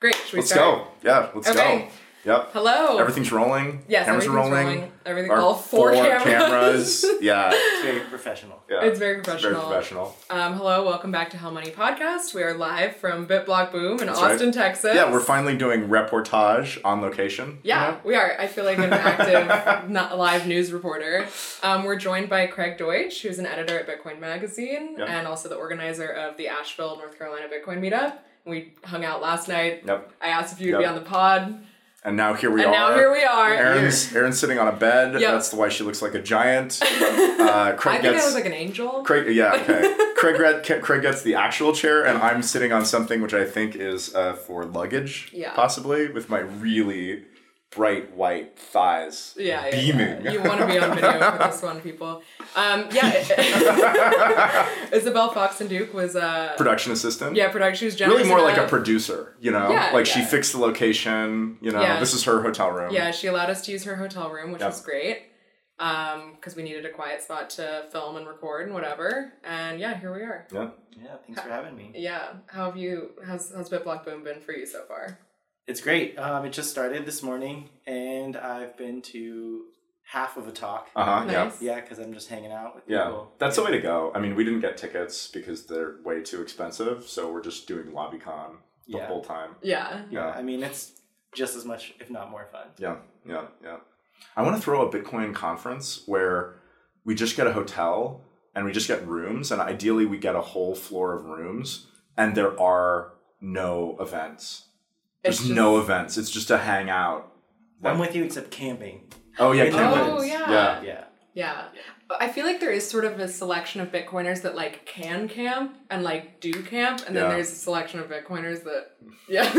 Great. Should we Let's start? go. Yeah, let's Okay. go. Yep. Hello. Everything's rolling. Yes, Cameras everything's are rolling. rolling. Everything- Our all four cameras. Yeah. It's very professional. yeah. It's very It's very professional. professional. Um, hello, welcome back to Hell Money Podcast. We are live from BitBlock Boom in That's right. Austin, Texas. Yeah, we're finally doing reportage on location. Yeah, you know? we are. I feel like an active, not live news reporter. Um, we're joined by Craig Deutsch, who's an editor at Bitcoin Magazine Yeah. and also the organizer of the Asheville, North Carolina Bitcoin Meetup. We hung out last night. Yep. I asked if you'd be on the pod, And now here we and are. now here we are. Aaron's Aaron's sitting on a bed. Yep. That's why she looks like a giant. Uh, I Craig think I was like an angel. Craig. Yeah. Okay. Craig, get, Craig gets the actual chair, and I'm sitting on something which I think is uh, for luggage. Yeah. Possibly with my really bright white thighs. Yeah, yeah, Beaming. yeah. You want to be on video for this one, people. Um, yeah. Isabel Foxen Duke was uh, Production assistant. yeah, production. She was generous Really more like a enough- producer, you know? Yeah, like she fixed the location, you know, Yeah. this is her hotel room. Yeah, she allowed us to use her hotel room, which Yep. was great. Um, because we needed a quiet spot to film and record and whatever. And yeah, here we are. Yeah. Yeah, thanks for having me. Yeah. How have you? How's how's BitBlock Boom been for you so far? It's great. Um, it just started this morning, and I've been to half of a talk. Uh-huh. Yeah. Nice. Yeah, because I'm just hanging out with Yeah. people. That's the way to go. I mean, we didn't get tickets because they're way too expensive, so we're just doing LobbyCon the Yeah. whole time. Yeah. Yeah, Yeah. I mean it's just as much, if not more fun. Yeah, yeah, yeah. I want to throw a Bitcoin conference where we just get a hotel and we just get rooms, and ideally we get a whole floor of rooms, and there are no events. There's just- no events. It's just a hangout. I'm with you, except camping. oh yeah, camping. Oh, woods. yeah. Yeah. Yeah. Yeah. I feel like there is sort of a selection of Bitcoiners that like can camp and like do camp, and then Yeah. there's a selection of Bitcoiners that yeah.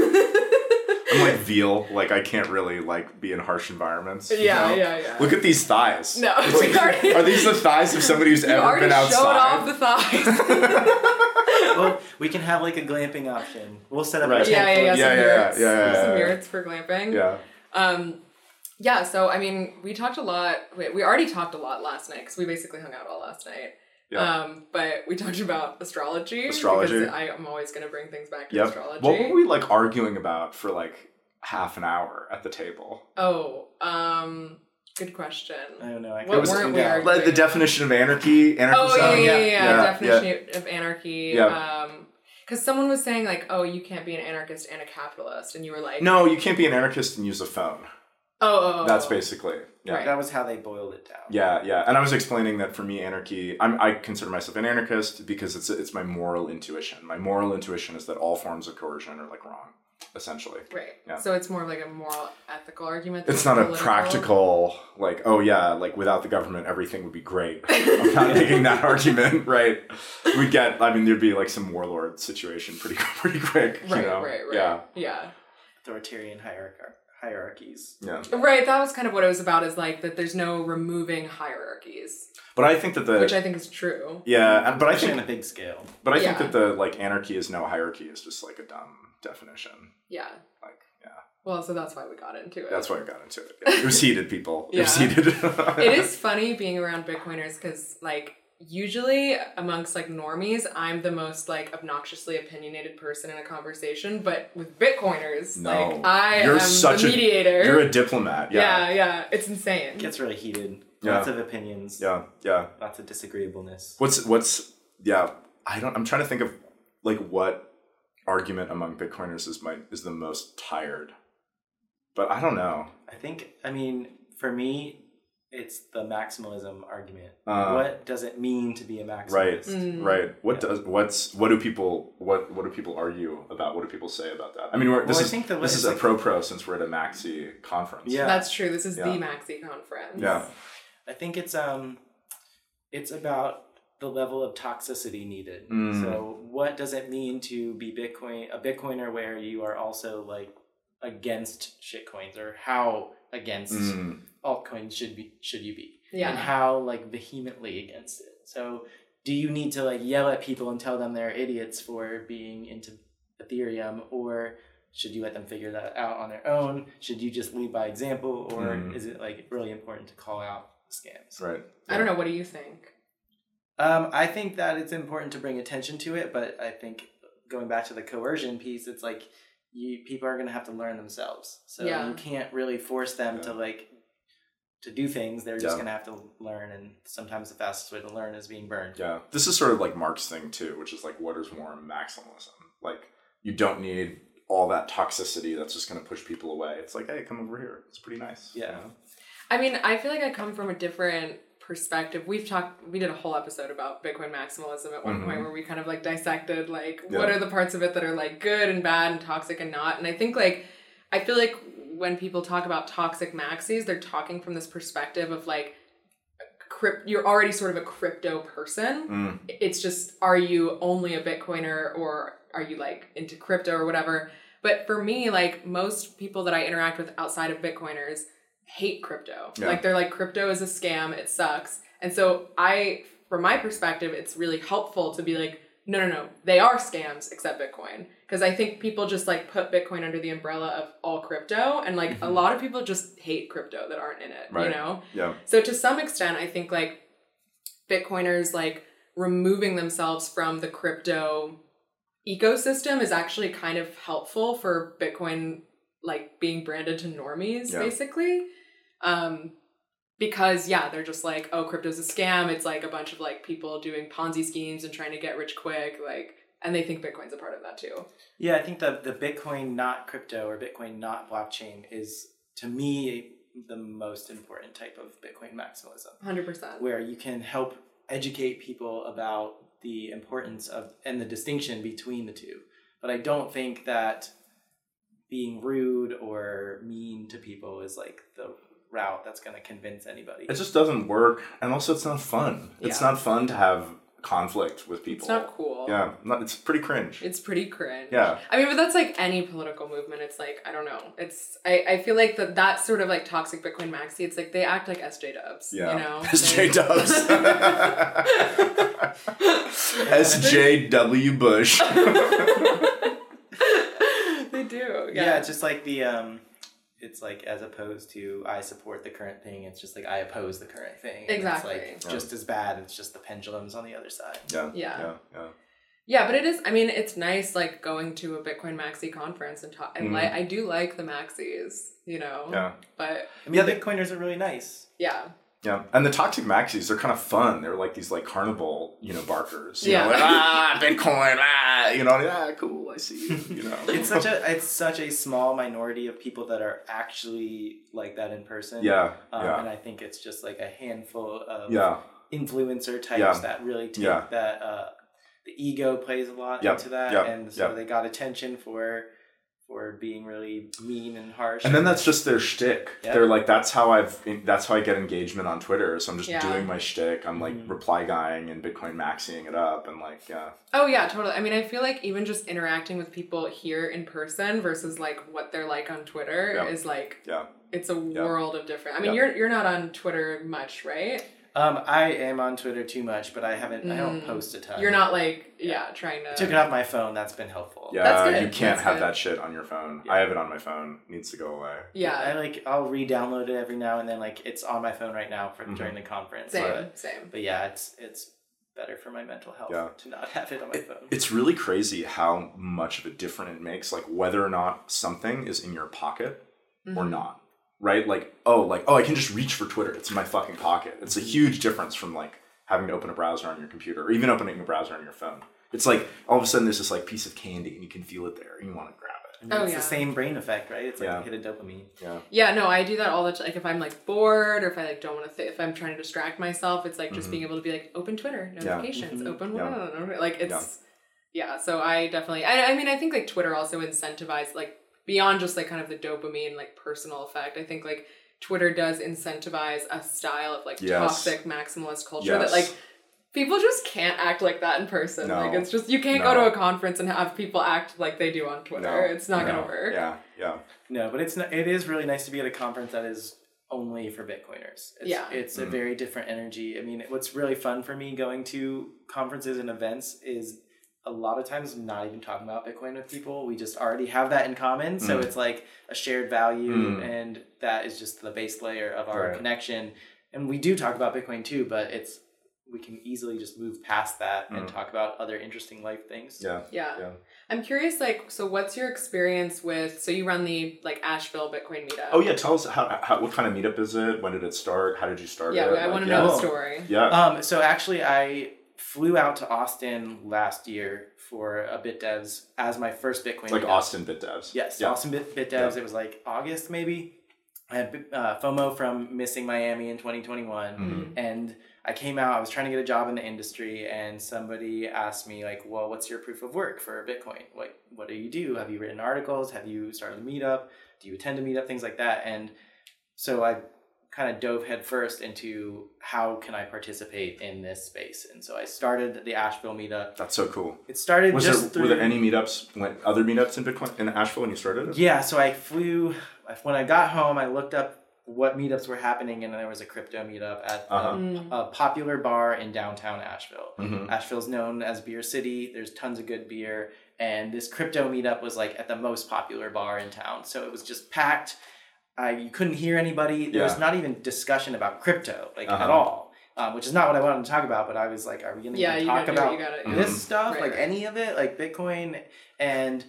I'm like veal. Like I can't really like be in harsh environments. you Yeah, know? yeah, yeah. Look at these thighs. No, like- already- are these the thighs of somebody who's you ever been outside? showed off the thighs. Well, we can have like a glamping option. We'll set up Right. a yeah, tent yeah, yeah. for Some Yeah, yeah, yeah, yeah, some yeah. yurts for glamping. yeah. Um, yeah. So I mean, we talked a lot. We, we already talked a lot last night because we basically hung out all last night. Yeah. Um, but we talked about astrology. Astrology. Because I, I'm always gonna bring things back to Yep. astrology. What were we like arguing about for like half an hour at the table? Oh, um, good question. I don't know. I What can't weren't sit we down. arguing? Like the definition of anarchy, anarchism. Oh yeah, yeah, yeah, yeah, yeah. yeah, Definition of anarchy. Yeah. Um, because someone was saying like, oh, you can't be an anarchist and a capitalist, and you were like, No, you can't be an anarchist and use a phone. oh, oh, oh. That's basically. Yeah. Right. That was how they boiled it down. Yeah, yeah, and I was explaining that for me, anarchy. I'm, I consider myself an anarchist because it's it's my moral intuition. My moral intuition is that all forms of coercion are like wrong, essentially. Right. Yeah. So it's more of like a moral, ethical argument. It's not a practical like, oh yeah, like without the government, everything would be great. I'm not making that argument, right? We'd get. I mean, there'd be like some warlord situation pretty pretty quick. Right, you know? right, right. Yeah, Yeah. Authoritarian hierarch- hierarchies. yeah. Right. That was kind of what it was about. Is like that. There's no removing hierarchies, But I think that the which I think is true. yeah, but I Especially think on a big scale. but I Yeah. think that the like anarchy is no hierarchy is just like a dumb definition. Yeah. Like yeah. Well, so that's why we got into it. That's why we got into it. Yeah. It was heated, people. It was heated. it is funny being around Bitcoiners because like usually amongst like normies, I'm the most like obnoxiously opinionated person in a conversation, but with Bitcoiners, No. like I You're am such the a- mediator. You're a diplomat. yeah. Yeah. yeah, it's insane. It gets really heated. Yeah. Lots of opinions. Yeah. Yeah. Lots of disagreeableness. What's what's yeah? I don't. I'm trying to think of like what argument among Bitcoiners is my is the most tired. But I don't know. I think, I mean, for me, it's the maximalism argument. Uh, what does it mean to be a maximalist? Right. Mm. Right. What Yeah. does what's what do people what what do people argue about? What do people say about that? I mean, we're, this Well, I is think the- this it's is a pro pro since we're at a maxi conference. Yeah. That's true. This is Yeah. the Maxi conference. Yeah. I think it's um, it's about the level of toxicity needed. Mm. So, what does it mean to be Bitcoin a Bitcoiner where you are also like against shitcoins, or how against Mm. altcoins should be should you be? Yeah. and how like vehemently against it. So do you need to like yell at people and tell them they're idiots for being into Ethereum or should you let them figure that out on their own? Should you just lead by example or Mm. is it like really important to call out scams? Right. I don't know. What do you think? Um, I think that it's important to bring attention to it, but I think going back to the coercion piece, it's like you people are going to have to learn themselves. So Yeah. you can't really force them Yeah. to like to do things. They're just Yeah. going to have to learn, and sometimes the fastest way to learn is being burned. Yeah, this is sort of like Mark's thing too, which is like what is more maximalism? Like you don't need all that toxicity that's just going to push people away. It's like, hey, come over here. It's pretty nice. you Yeah. know? I mean, I feel like I come from a different perspective. We've talked, we did a whole episode about Bitcoin maximalism at one Mhm. point where we kind of like dissected like what are the parts of it that are like good and bad and toxic and not. And I think like, I feel like when people talk about toxic maxis, they're talking from this perspective of like, crypt, you're already sort of a crypto person. Mm, It's just, are you only a Bitcoiner or are you like into crypto or whatever? But for me, like most people that I interact with outside of Bitcoiners hate crypto. Yeah. Like they're like, crypto is a scam, it sucks. And so I, from my perspective, it's really helpful to be like, no, no, no, they are scams except Bitcoin. Because I think people just like put Bitcoin under the umbrella of all crypto. And like a mm-hmm. lot of people just hate crypto that aren't in it, you know? yeah. So to some extent, I think like Bitcoiners like removing themselves from the crypto ecosystem is actually kind of helpful for Bitcoin like being branded to normies Yeah. basically. Um because yeah, they're just like, oh, crypto's a scam. It's like a bunch of like people doing Ponzi schemes and trying to get rich quick, like and they think Bitcoin's a part of that too. Yeah, I think the the Bitcoin not crypto or Bitcoin not blockchain is to me the most important type of Bitcoin maximalism. 100%. where you can help educate people about the importance of and the distinction between the two. But I don't think that being rude or mean to people is like the route that's going to convince anybody. It just doesn't work, and also it's not fun. It's Yeah. not fun to have conflict with people. It's not cool. Yeah, not, it's pretty cringe. It's pretty cringe. Yeah. I mean, but that's like any political movement. It's like, I don't know. It's, I, I feel like that that sort of like toxic Bitcoin maxi, it's like they act like SJ dubs. yeah, You know? SJ They- Dubs. SJW Bush. they do. yeah. Yeah. it's just like the um it's like as opposed to I support the current thing, it's just like I oppose the current thing. And Exactly. It's like just as bad, it's just the pendulums on the other side. Yeah, Yeah. yeah, yeah. Yeah, but it is. I mean, it's nice like going to a Bitcoin Maxi conference and talk. And Mhm. like, I do like the Maxis, you know. Yeah. But I mean, Yeah, they- Bitcoiners are really nice. yeah, Yeah, and the toxic maxis, they're kind of fun. They're like these like carnival, you know, barkers. You Yeah. know, like, ah, Bitcoin, ah, you know, ah, cool, I see. you, You know, it's such a it's such a small minority of people that are actually like that in person. yeah, Um, yeah, And I think it's just like a handful of yeah, influencer types Yeah. that really take Yeah. that. Uh, the ego plays a lot Yep. into that, Yep. and so Yep. they got attention for for being really mean and harsh. and then that's just their shtick. Yeah. They're like, that's how I've, that's how I get engagement on Twitter. So I'm just Yeah. doing my shtick. I'm like Mhm. reply guying and Bitcoin maxing it up, and like, yeah, Oh yeah, totally. I mean, I feel like even just interacting with people here in person versus like what they're like on Twitter Yeah. is like yeah, it's a world of different. I mean, Yeah. you're you're not on Twitter much, right? Um, I am on Twitter too much, but I haven't. I don't Mm. post a ton. You're not like yeah, trying to. I took it off my phone. That's been helpful. yeah. That's good. You can't That's have good. that shit on your phone. Yeah. I have it on my phone. Needs to go away. Yeah, I like I'll re-download it every now and then. Like it's on my phone right now for Mhm. during the conference. same, But, same. but yeah, it's it's better for my mental health Yeah. to not have it on my phone. It's really crazy how much of a difference it makes, like whether or not something is in your pocket or Mhm. not. Right? Like, oh, like, oh, I can just reach for Twitter. It's in my fucking pocket. It's a huge difference from like having to open a browser on your computer or even opening a browser on your phone. It's like all of a sudden there's this like piece of candy and you can feel it there and you want to grab it. I mean, Oh, it's yeah. the same brain effect, right? It's like Yeah. a hit of dopamine. Yeah. Yeah, no, I do that all the time. Like if I'm like bored or if I like don't want to, th- if I'm trying to distract myself, it's like just Mhm. being able to be like open Twitter notifications, Mhm. open Yeah. like it's yeah. So I definitely, I, I mean, I think like Twitter also incentivized like beyond just like kind of the dopamine like personal effect. I think like Twitter does incentivize a style of like Yes. toxic maximalist culture that like people just can't act like that in person. No. Like it's just you can't go to a conference and have people act like they do on Twitter. No, it's not no. gonna work. Yeah, yeah. No, but it's not, it is really nice to be at a conference that is only for Bitcoiners. It's, Yeah. it's a Mhm. very different energy. I mean, what's really fun for me going to conferences and events is a lot of times I'm not even talking about Bitcoin with people. We just already have that in common. So Mm. it's like a shared value, Mm. and that is just the base layer of our Right. connection. And we do talk about Bitcoin too, but it's we can easily just move past that and Mm. talk about other interesting life things. Yeah. Yeah. Yeah. I'm curious, like, so what's your experience with? So you run the like Asheville Bitcoin meetup. Oh yeah, tell us how, how what kind of meetup is it? When did it start? How did you start Yeah, it? I Like, want to yeah. know the story. Yeah. Um, so actually, I flew out to Austin last year for a BitDevs as my first Bitcoin. Like meetup. Austin Bit Devs. Yes, Yeah. Austin Bit, BitDevs. It was like August maybe. I had uh, FOMO from missing Miami in 2021, Mhm. and I came out. I was trying to get a job in the industry, and somebody asked me like, "Well, what's your proof of work for Bitcoin? Like, what do you do? Have you written articles? Have you started a meetup? Do you attend a meetup? Things like that." And so I kind of dove headfirst into how can I participate in this space, and so I started the Asheville meetup. That's so cool. It started Was just there through were there any meetups when other meetups in Bitcoin in Asheville when you started it? Yeah, so I flew when I got home. I looked up what meetups were happening, and there was a crypto meetup at Uh-huh. Mm. a, a popular bar in downtown Asheville. Mm-hmm. Asheville's known as Beer City. There's tons of good beer, and this crypto meetup was like at the most popular bar in town. So it was just packed. I you couldn't hear anybody. There was not even discussion about crypto like at Uh-huh. all, um, which is not what I wanted to talk about. But I was like, are we gonna Yeah, even you talk gotta do what about you gotta. This stuff, Right, like right. any of it, like Bitcoin. And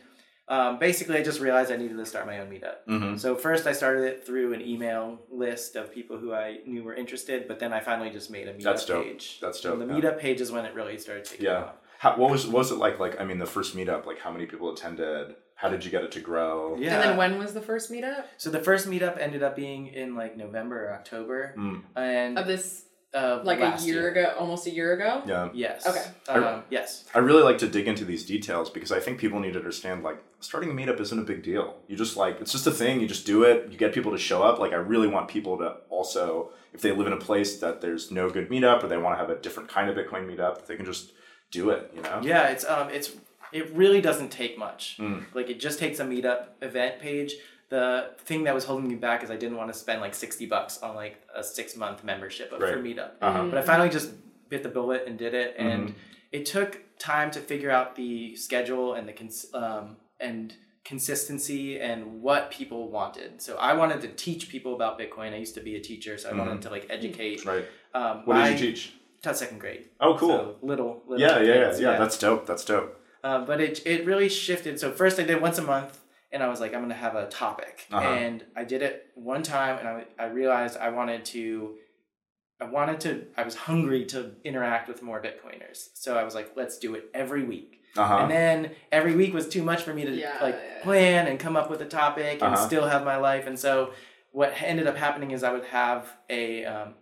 um, basically, I just realized I needed to start my own meetup. Mm-hmm. So first, I started it through an email list of people who I knew were interested, but then I finally just made a meetup That's dope. page. That's dope. And the yeah. meetup page is when it really started taking Yeah. off. How, what was what was it like? Like I mean, the first meetup. Like how many people attended? How did you get it to grow? Yeah. And then when was the first meetup So the first meetup ended up being in like November or October, Mm, and of this? uh, Like a last year, ago, almost a year ago. yeah. Yes. Okay. Um, yes. I really like to dig into these details because I think people need to understand like starting a meetup isn't a big deal. You just like it's just a thing. You just do it. You get people to show up. Like I really want people to also, if they live in a place that there's no good meetup or they want to have a different kind of Bitcoin meetup, they can just do it. You know. Yeah. It's um. It's it really doesn't take much. Mm. Like it just takes a meetup event page. The thing that was holding me back is I didn't want to spend like sixty bucks on like a six month membership of, for meetup. Uh-huh. But I finally just bit the bullet and did it, Mm-hmm. and it took time to figure out the schedule and the cons- um, and consistency and what people wanted. So I wanted to teach people about Bitcoin. I used to be a teacher, so I wanted to like educate. Right. Um, What did I you teach? Taught second grade. Oh, cool. So little, little. yeah, yeah, yeah, yeah. That's dope. That's dope. uh, but it it really shifted. So first I did once a month, and I was like, I'm gonna have a topic, Uh-huh. and I did it one time, and I I realized I wanted to. I wanted to. I was hungry to interact with more Bitcoiners, so I was like, "Let's do it every week." Uh huh. And then every week was too much for me to Yeah, like yeah. plan and come up with a topic and Uh-huh. still have my life. And so what ended up happening is I would have a, um,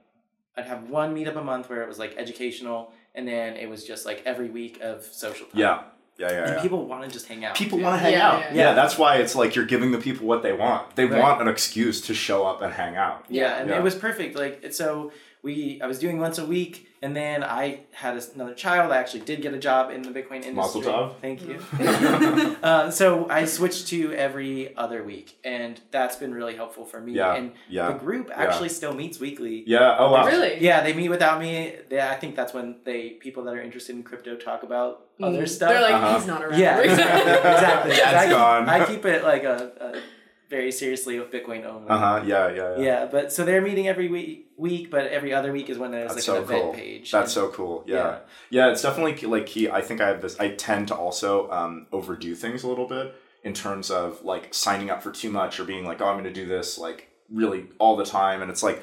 I'd have one meetup a month where it was like educational, and then it was just like every week of social time. Yeah. Yeah, yeah, And yeah. people want to just hang out. people want to hang Yeah, out. yeah, Yeah, yeah. that's why it's like you're giving the people what they want. They Right. want an excuse to show up and hang out. Yeah, and Yeah. it was perfect. Like it- so, we I was doing once a week, and then I had a- another child. I actually did get a job in the Bitcoin industry. Mazel tov. Thank you. uh, so I switched to every other week, and that's been really helpful for me. Yeah, And yeah, the group actually still meets weekly. Yeah. Oh wow. Really? Yeah, they meet without me. They, I think that's when they people that are interested in crypto talk about other Mm. stuff. They're like, Uh-huh. he's not around. yeah, exactly. exactly. Dad's I keep, gone. I keep it like a, a very seriously with Bitcoin only. Uh huh. Yeah, yeah, yeah. Yeah, but so they're meeting every week, week, but every other week is when there's That's like so an event cool. page. That's And- so cool. Yeah. Yeah. yeah. it's definitely like key. I think I have this. I tend to also um, overdo things a little bit in terms of like signing up for too much or being like, oh, I'm going to do this like really all the time. And it's like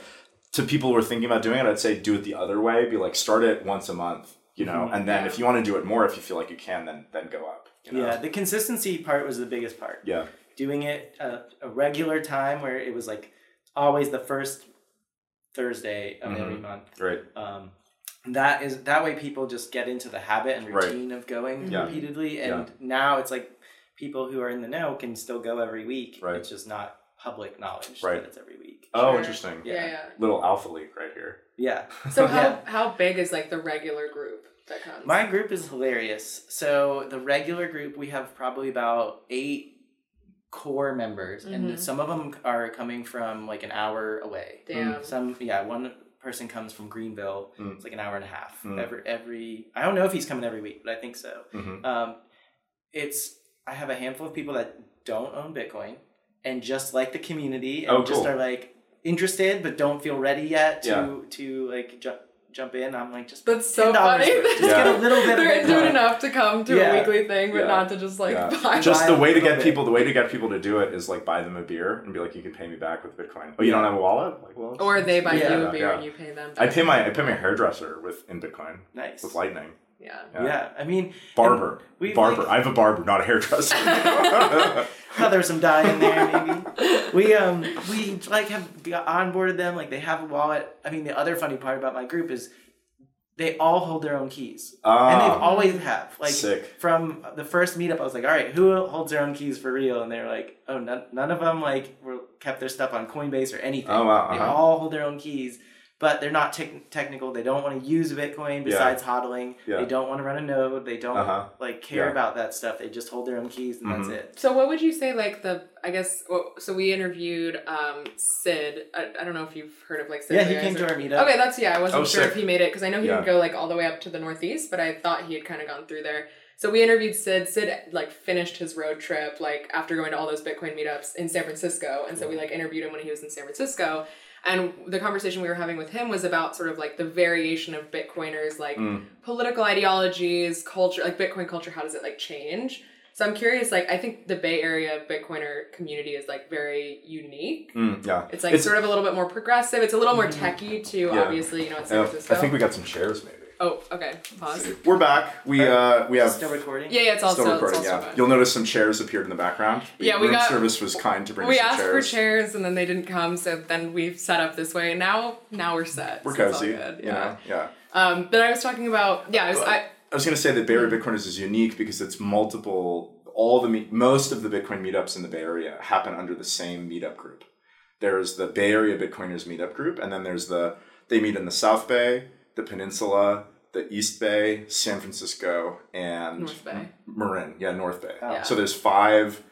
to people who are thinking about doing it, I'd say do it the other way. Be like, start it once a month, you know, Mhm. and then Yeah. if you want to do it more, if you feel like you can, then then go up. You know? Yeah, the consistency part was the biggest part. Yeah. Doing it a, a regular time where it was like always the first Thursday of Mhm. every month. Right. Um, that is that way people just get into the habit and Right. routine of going Yeah. repeatedly, and now it's like people who are in the know can still go every week. Right. It's just not public knowledge Right. that it's every week. Oh, Sure. interesting. Yeah, Yeah. yeah. Little alpha leak right here. Yeah. So how Yeah. how big is like the regular group that comes? My group is hilarious. So the regular group, we have probably about eight core members, Mhm. and some of them are coming from like an hour away. Damn. Some, yeah, one person comes from Greenville. Mm. It's like an hour and a half. Mm. Every every, I don't know if he's coming every week, but I think so. hmm Um, it's I have a handful of people that don't own Bitcoin and just like the community and Oh, just cool. are like interested but don't feel ready yet to Yeah. to like ju- jump in. I'm like, just That's so funny. Just Yeah. get a little bit. They're of into it enough to come to Yeah. a weekly thing, but Yeah. not to just like Yeah. buy. Just buy the way to get bit. people, the way to get people to do it is like buy them a beer and be like, you can pay me back with Bitcoin. Oh, you don't have a wallet? Like, well, or they buy Yeah. you a beer Yeah. and you pay them. I pay my I pay my hairdresser with in Bitcoin Nice. with Lightning. Yeah. Yeah. I mean, Barber, we've, barber. like- I have a barber, not a hairdresser. thought there was some dye in there maybe we um we like have got onboarded them like they have a wallet i mean the other funny part about my group is they all hold their own keys and they've Ah, always have like sick. from the first meetup i was like all right who holds their own keys for real and they're like oh none, none of them like were kept their stuff on coinbase or anything Oh, wow, they uh-huh. all hold their own keys but they're not tech technical they don't want to use bitcoin besides hodling Yeah. they don't want to run a node they don't Uh-huh. like care Yeah. about that stuff they just hold their own keys and Mhm. that's it So what would you say like the I guess so we interviewed um Sid. I, I don't know if you've heard of like Sid. yeah he came or- to our meetup Okay, that's yeah. I wasn't Oh, sure sick. if he made it because I know he Yeah. didn't go like all the way up to the northeast, but I thought he had kind of gone through there. So we interviewed Sid. Sid like finished his road trip like after going to all those Bitcoin meetups in San Francisco, and so we like interviewed him when he was in San Francisco. And the conversation we were having with him was about sort of like the variation of Bitcoiners, like Mm. political ideologies, culture, like Bitcoin culture. How does it like change? So I'm curious. Like I think the Bay Area Bitcoiner community is like very unique. Mm, yeah. It's like sort of a little bit more progressive. It's a little more Mm-hmm. techie to Yeah. obviously, you know, Francisco. I think we got some shares maybe. Oh, okay. Pause. We're back. We uh we have still recording Yeah, yeah, it's also still recording. it's also yeah, fun. you'll notice some chairs appeared in the background. The Yeah, we room got- service was kind to bring We us some asked chairs. for chairs and then they didn't come, so then we've set up this way. Now, now we're set. We're so it's all cozy. good, You know, yeah. Um, but I was talking about yeah. I was, I, I was going to say that Bay Area Bitcoiners is unique because it's multiple. All the me- most of the Bitcoin meetups in the Bay Area happen under the same meetup group. There's the Bay Area Bitcoiners meetup group, and then there's the they meet in the South Bay, the Peninsula, the East Bay, San Francisco, and North Bay. Marin. Yeah, North Bay. Oh. Yeah. So there's five,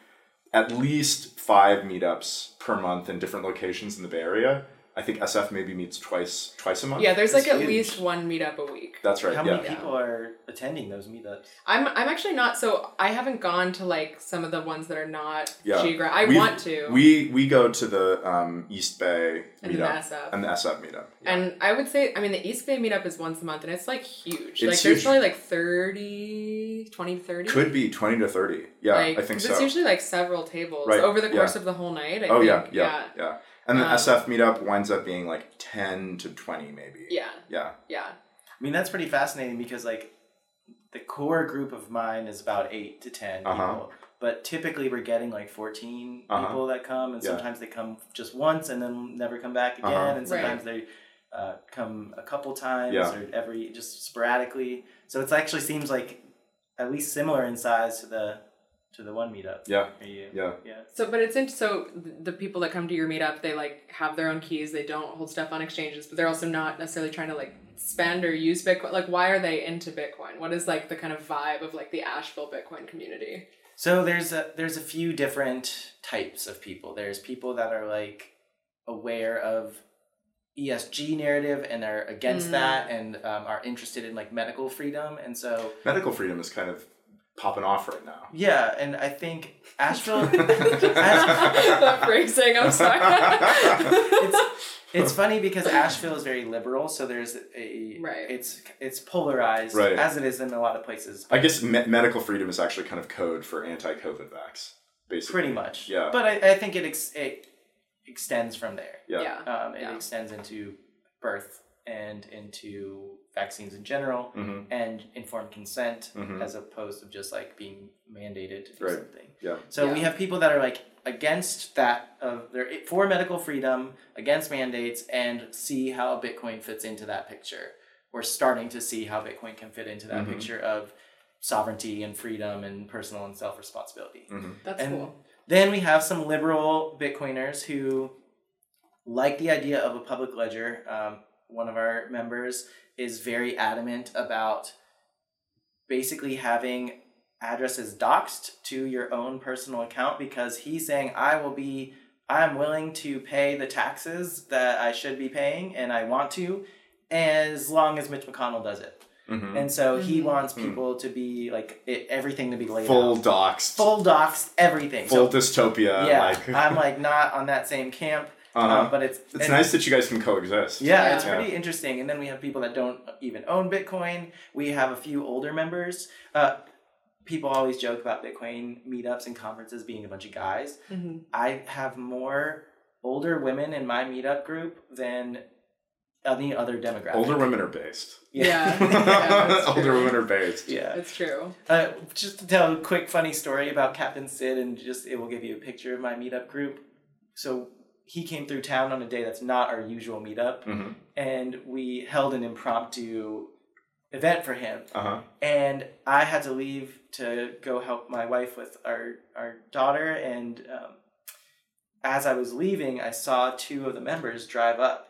at least five meetups per month in different locations in the Bay Area. I think SF maybe meets twice twice a month. yeah, there's That's like at huge. least one meetup a week. that's right. How yeah. many people are attending those meetups? I'm I'm actually not so I haven't gone to like some of the ones that are not Yeah. geographic. I We've- want to. We we go to the um, East Bay and the meetup SF. and the SF meetup. Yeah. And I would say, I mean, the East Bay meetup is once a month and it's like huge. It's like, huge. there's probably like 30, 20, 30. Could be twenty to thirty. Yeah, like, I think 'cause so. It's usually like several tables Right, over the course yeah. of the whole night. I oh think. yeah, yeah, yeah, And the Um, SF meetup winds up being like ten to twenty, maybe. Yeah. Yeah. Yeah. I mean, that's pretty fascinating because like the core group of mine is about eight to 10 Uh-huh. people, but typically we're getting like 14 Uh-huh. people that come, and Yeah. sometimes they come just once and then never come back again, Uh-huh. and sometimes they uh, come a couple times Yeah. or every just sporadically. So it actually seems like at least similar in size to the to the one meetup. Yeah. Are you? Yeah. Yeah. So, but it's int- so the people that come to your meetup, they like have their own keys. They don't hold stuff on exchanges, but they're also not necessarily trying to like spend or use Bitcoin. Like, why are they into Bitcoin? What is like the kind of vibe of like the Asheville Bitcoin community? So there's a there's a few different types of people. There's people that are like aware of ESG narrative and they're against Mm. that and um, are interested in like medical freedom. And so Medical freedom is kind of popping off right now. yeah, and I think Asheville. that phrasing. I'm sorry. it's it's funny because Asheville is very liberal, so there's a Right. It's it's polarized Right. as it is in a lot of places. I guess me- medical freedom is actually kind of code for anti-COVID vax, basically. Pretty much. Yeah. But I, I think it ex- it extends from there. Yeah. yeah. Um, it Yeah. extends into birth and into vaccines in general hmm and informed consent Mhm. as opposed to just like being mandated to do Right. something. Yeah. So we have people that are like against that of they're for medical freedom, against mandates, and see how Bitcoin fits into that picture. We're starting to see how Bitcoin can fit into that Mhm. picture of sovereignty and freedom and personal and self responsibility. hmm That's And cool. Then we have some liberal Bitcoiners who like the idea of a public ledger. Um, one of our members is very adamant about basically having addresses doxed to your own personal account because he's saying, I will be, I'm willing to pay the taxes that I should be paying and I want to as long as Mitch McConnell does it. hmm And so he Mhm. wants Hmm. people to be like, it, everything to be laid Full out doxed. full docs, everything. Full so dystopia. yeah, Like, I'm like not on that same camp. Uh-huh. Uh, but it's It's and- nice that you guys can coexist. Yeah, it's Yeah. pretty interesting. And then we have people that don't even own Bitcoin. We have a few older members. Uh, people always joke about Bitcoin meetups and conferences being a bunch of guys. hmm I have more older women in my meetup group than any other demographic. Older women are based. Yeah. Yeah, Older women are based. Yeah. It's true. Uh, just to tell a quick funny story about Captain Sid, and just it will give you a picture of my meetup group. So he came through town on a day that's not our usual meetup, hmm and we held an impromptu event for him. Uh huh. And I had to leave to go help my wife with our our daughter. And um, as I was leaving, I saw two of the members drive up.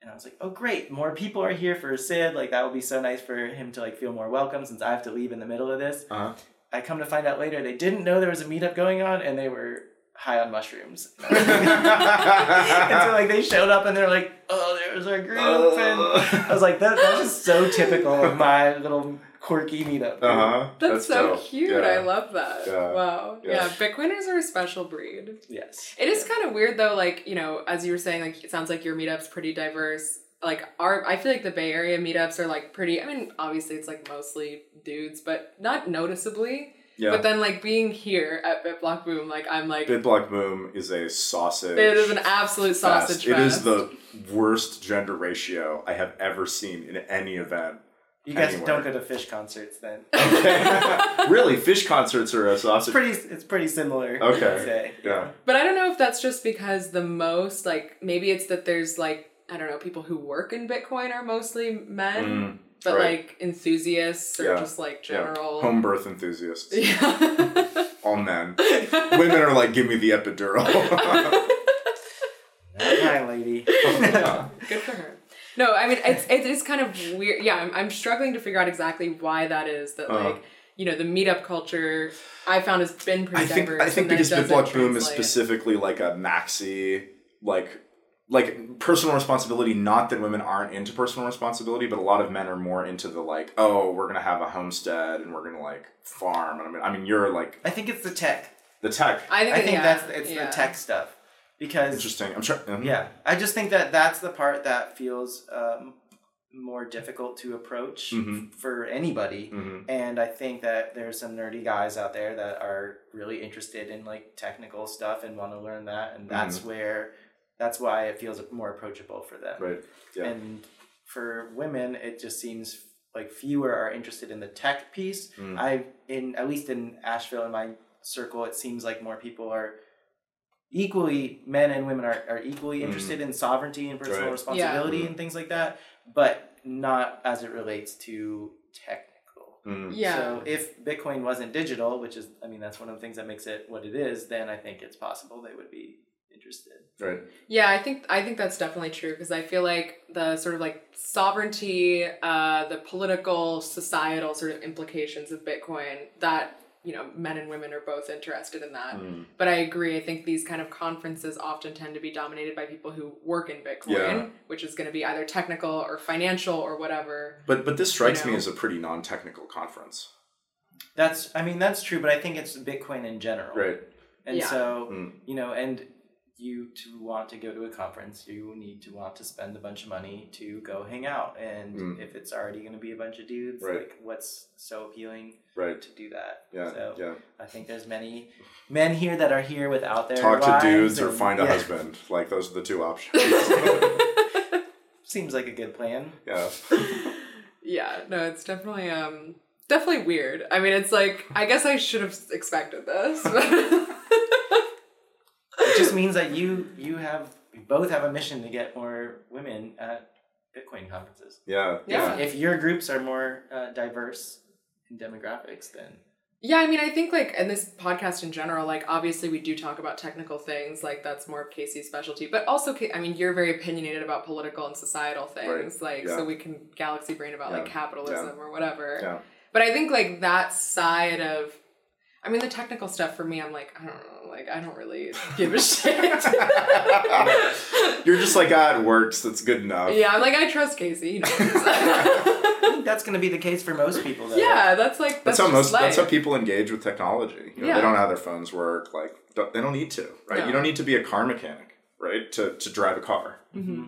And I was like, "Oh, great! More people are here for Sid. Like that would be so nice for him to like feel more welcome since I have to leave in the middle of this." Uh huh. I come to find out later they didn't know there was a meetup going on and they were high on mushrooms. and so like they showed up and they're like, "Oh, there's our group," and I was like, "That that's just so typical of my little quirky meetup." Uh huh. That's, so dope. cute. Yeah. I love that. Yeah. Wow. Yeah. Yeah. Bitcoiners are a special breed. Yes. It is kind of weird though, like, you know, as you were saying, like it sounds like your meetup's pretty diverse. Like our I feel like the Bay Area meetups are like pretty I mean, obviously it's like mostly dudes, but not noticeably. Yeah. But then like being here at BitBlock Boom, like I'm like Bitblock Boom is a sausage. it is an absolute sausage. fest. sausage It is the worst gender ratio I have ever seen in any event. You guys Anywhere. don't go to Phish concerts then. Okay. really, Phish concerts are a It's sausage. pretty. It's pretty similar. Okay. Say. Yeah. But I don't know if that's just because the most like maybe it's that there's like I don't know people who work in Bitcoin are mostly men, Mm, but right. like enthusiasts or Yeah. just like yeah. general. Home birth enthusiasts. Yeah. All men. Women are like, give me the epidural. Hi, lady. Good for her. No, I mean it's it is kind of weird. Yeah, I'm, I'm struggling to figure out exactly why that is. That Uh-huh. like you know the meetup culture I found has been pretty I think diverse. I think and then because it doesn't Boom is specifically like a maxi like like personal responsibility. Not that women aren't into personal responsibility, but a lot of men are more into the like, oh, we're gonna have a homestead and we're gonna like farm. And I mean, I mean, you're like I think it's the tech. the tech. I think, I think yeah, that's it's yeah. the tech stuff because Interesting. I'm sure. mhm. Yeah, I just think that that's the part that feels um, more difficult to approach Mhm. for anybody. Mhm. And I think that there's some nerdy guys out there that are really interested in like technical stuff and want to learn that, and that's where that's why it feels more approachable for them. Right. Yeah. And for women, it just seems like fewer are interested in the tech piece. Mm. I in at least in Asheville in my circle, it seems like more people are equally men and women are, are equally interested in sovereignty and personal Right. responsibility Yeah. and things like that, but not as it relates to technical. Mm. Yeah. So if Bitcoin wasn't digital, which is I mean that's one of the things that makes it what it is, then I think it's possible they would be interested. Right. Yeah, I think I think that's definitely true because I feel like the sort of like sovereignty, uh, the political, societal sort of implications of Bitcoin that you know men and women are both interested in that. Mm. But I agree. I think these kind of conferences often tend to be dominated by people who work in Bitcoin, Yeah. which is going to be either technical or financial or whatever. But but this strikes me know. as a pretty non-technical conference. That's I mean that's true, but I think it's Bitcoin in general. Right. And Yeah. so, Mm. you know, and you to want to go to a conference, you need to want to spend a bunch of money to go hang out. And Mm. if it's already going to be a bunch of dudes, Right. like what's so appealing Right. to do that? Yeah. So yeah. I think there's many men here that are here without their Talk to wives dudes or and- find a yeah. husband. Like those are the two options. Seems like a good plan. yeah. Yeah, no, it's definitely um definitely weird. I mean, it's like I guess I should have expected this. It just means that you you have you both have a mission to get more women at Bitcoin conferences. Yeah. Yeah. If your groups are more uh, diverse in demographics, then Yeah, I mean, I think like in this podcast in general, like obviously we do talk about technical things, like that's more of Casey's specialty. But also, Ca- I mean, you're very opinionated about political and societal things, like yeah. so we can galaxy brain about like Yeah. capitalism or whatever. Yeah. But I think like that side of, I mean, the technical stuff for me, I'm like, I don't know, like I don't really give a shit. You're just like, ah, it works. That's good enough. yeah, I'm like I trust Casey. He knows. I think that's going to be the case for most people. Though. yeah, that's like That's, that's, how most. just That's how people engage with technology. You know, Yeah. They don't know how their phones work. Like don't- they don't need to, right? No. You don't need to be a car mechanic. right? To to drive a car. Mm-hmm.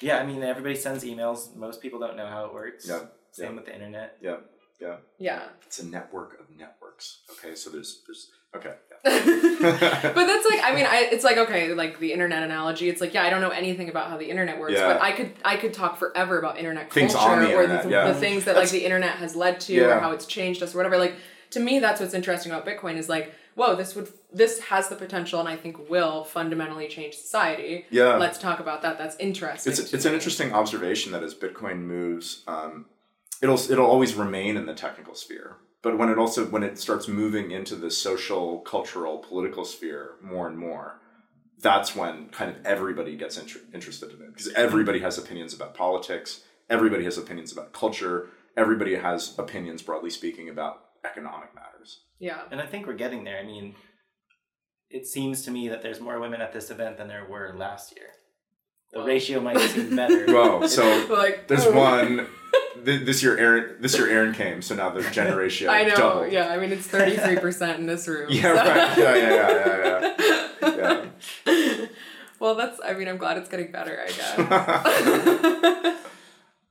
Yeah, I mean, everybody sends emails. Most people don't know how it works. Yeah, Same yeah. with the internet. Yeah, yeah. Yeah. It's a network of networks. Okay, so there's there's okay. Yeah. but that's like I mean I it's like okay like the internet analogy it's like yeah I don't know anything about how the internet works Yeah. but I could I could talk forever about internet Things culture the or the, yeah. the things that That's- like the internet has led to or how it's changed us or whatever like to me that's what's interesting about Bitcoin is like whoa this would this has the potential and I think will fundamentally change society Yeah. let's talk about that that's interesting It's it's an interesting observation that as Bitcoin moves, um, it'll it'll always remain in the technical sphere. But when it also when it starts moving into the social, cultural, political sphere more and more, that's when kind of everybody gets inter- interested in it because everybody has opinions about politics, everybody has opinions about culture, everybody has opinions broadly speaking about economic matters. yeah And I think we're getting there. I mean, it seems to me that there's more women at this event than there were last year. The Well. ratio might seem better. Whoa! So like there's oh. one. Th- This year, Aaron. This year, Aaron came. So now the gender ratio I know doubled. yeah I mean it's 33% in this room Yeah, so- right. Yeah, yeah, yeah, yeah, yeah. well, that's. I mean, I'm glad it's getting better. I guess.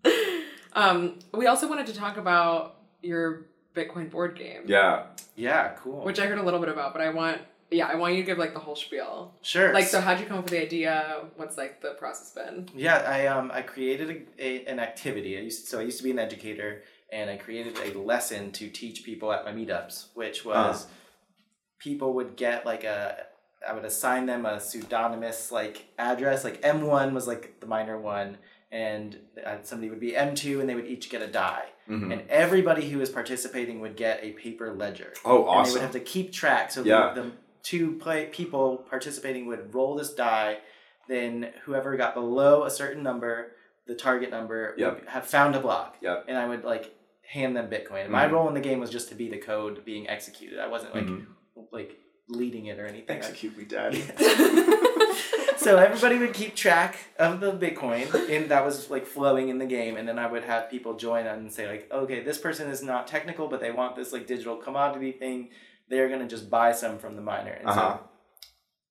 um, we also wanted to talk about your Bitcoin board game, Yeah. Yeah, cool. which I heard a little bit about, but I want. Yeah, I want you to give like the whole spiel. sure. Like, so how'd you come up with the idea? What's like the process been? Yeah, I um I created a, a, an activity. I used so I used to be an educator, and I created a lesson to teach people at my meetups, which was people would get like a I would assign them a pseudonymous like address. Like M one was like the miner one, and uh, somebody would be M two, and they would each get a die. Mhm. And everybody who was participating would get a paper ledger. Oh, And they awesome. would have to keep track. So Yeah. the, the two play people participating would roll this die. Then whoever got below a certain number, the target number, Yep. would have found a block. Yep. And I would like hand them Bitcoin. And my Mhm. role in the game was just to be the code being executed. I wasn't like Mhm. like leading it or anything. Execute me, daddy. so everybody would keep track of the Bitcoin, and that was like flowing in the game. And then I would have people join and say like, okay, this person is not technical, but they want this like digital commodity thing. They're gonna just buy some from the miner. And Uh-huh. so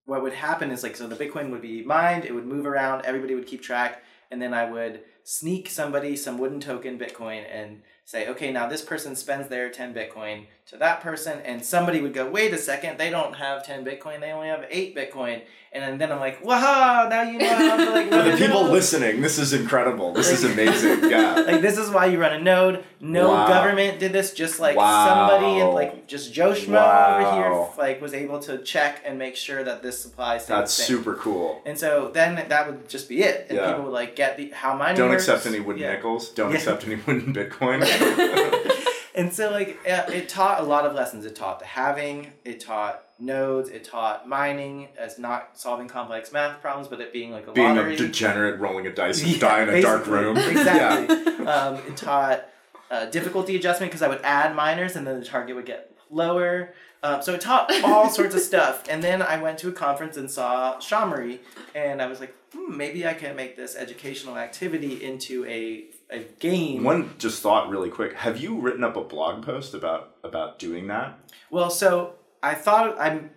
what would happen is like, so the Bitcoin would be mined, it would move around, everybody would keep track, and then I would sneak somebody some wooden token Bitcoin and say, okay, now this person spends their 10 Bitcoin to that person, and somebody would go, wait a second, they don't have 10 Bitcoin, they only have 8 Bitcoin. And then I'm like, wow, now you know how to like For run the a people node. listening, this is incredible. This is amazing. Yeah. Like this is why you run a node. No Wow. government did this. Just like Wow. somebody and like just Joe Schmo over here, like was able to check and make sure that this supply stayed That's super cool. And so then that would just be it, and Yeah. people would like get the how mining Don't works. accept any wooden Yeah. nickels. Don't Yeah. accept any wooden Bitcoin. and so like it taught a lot of lessons. It taught the having. It taught nodes. It taught mining as not solving complex math problems, but it being like a Being lottery. a degenerate rolling a dice and Yeah, die in a dark room. Exactly. um, it taught uh, difficulty adjustment because I would add miners and then the target would get lower. Um, so it taught all sorts of stuff. And then I went to a conference and saw Shamory, and I was like, hmm, maybe I can make this educational activity into a, a game. One just thought really quick. Have you written up a blog post about about doing that? Well, so I thought I'm.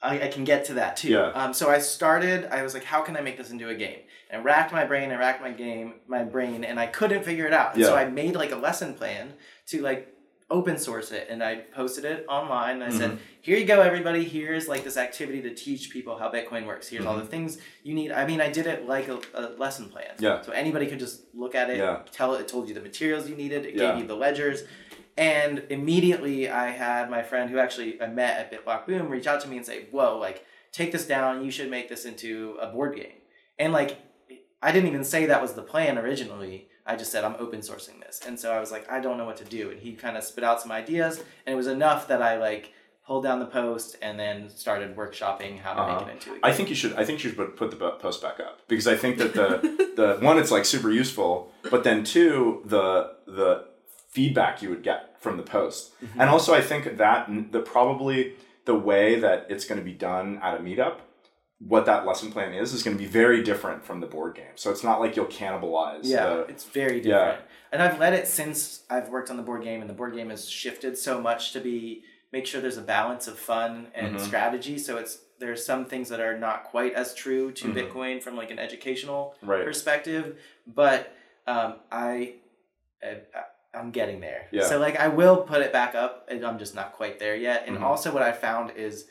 I, I can get to that too. Yeah. Um, so I started. I was like, "How can I make this into a game?" And I racked my brain. I racked my game, my brain, and I couldn't figure it out. And so I made like a lesson plan to like open source it, and I posted it online. And I Mm-hmm. said, "Here you go, everybody. Here's like this activity to teach people how Bitcoin works. Here's all the things you need." I mean, I did it like a, a lesson plan. Yeah. So anybody could just look at it, Yeah. tell it, it told you the materials you needed, it Yeah. gave you the ledgers. And immediately I had my friend who actually I met at BitBlock Boom reach out to me and say, Whoa, like, take this down. You should make this into a board game. And like, I didn't even say that was the plan originally. I just said, I'm open sourcing this. And so I was like, I don't know what to do. And he kind of spit out some ideas. And it was enough that I like pulled down the post and then started workshopping how to Uh-huh. make it into a game. I think you should. I think you should put, put the post back up because I think that the the one it's like super useful, but then two the the feedback you would get from the post, Mm-hmm. and also I think that the probably the way that it's going to be done at a meetup, what that lesson plan is, is going to be very different from the board game. So it's not like you'll cannibalize. Yeah, the- it's very different. Yeah. And I've led it since I've worked on the board game, and the board game has shifted so much to be make sure there's a balance of fun and Mhm. strategy. So it's there's some things that are not quite as true to Mhm. Bitcoin from like an educational Right. perspective, but um, I, I I'm getting there. Yeah. So like I will put it back up, and I'm just not quite there yet. And Mhm. also, what I found is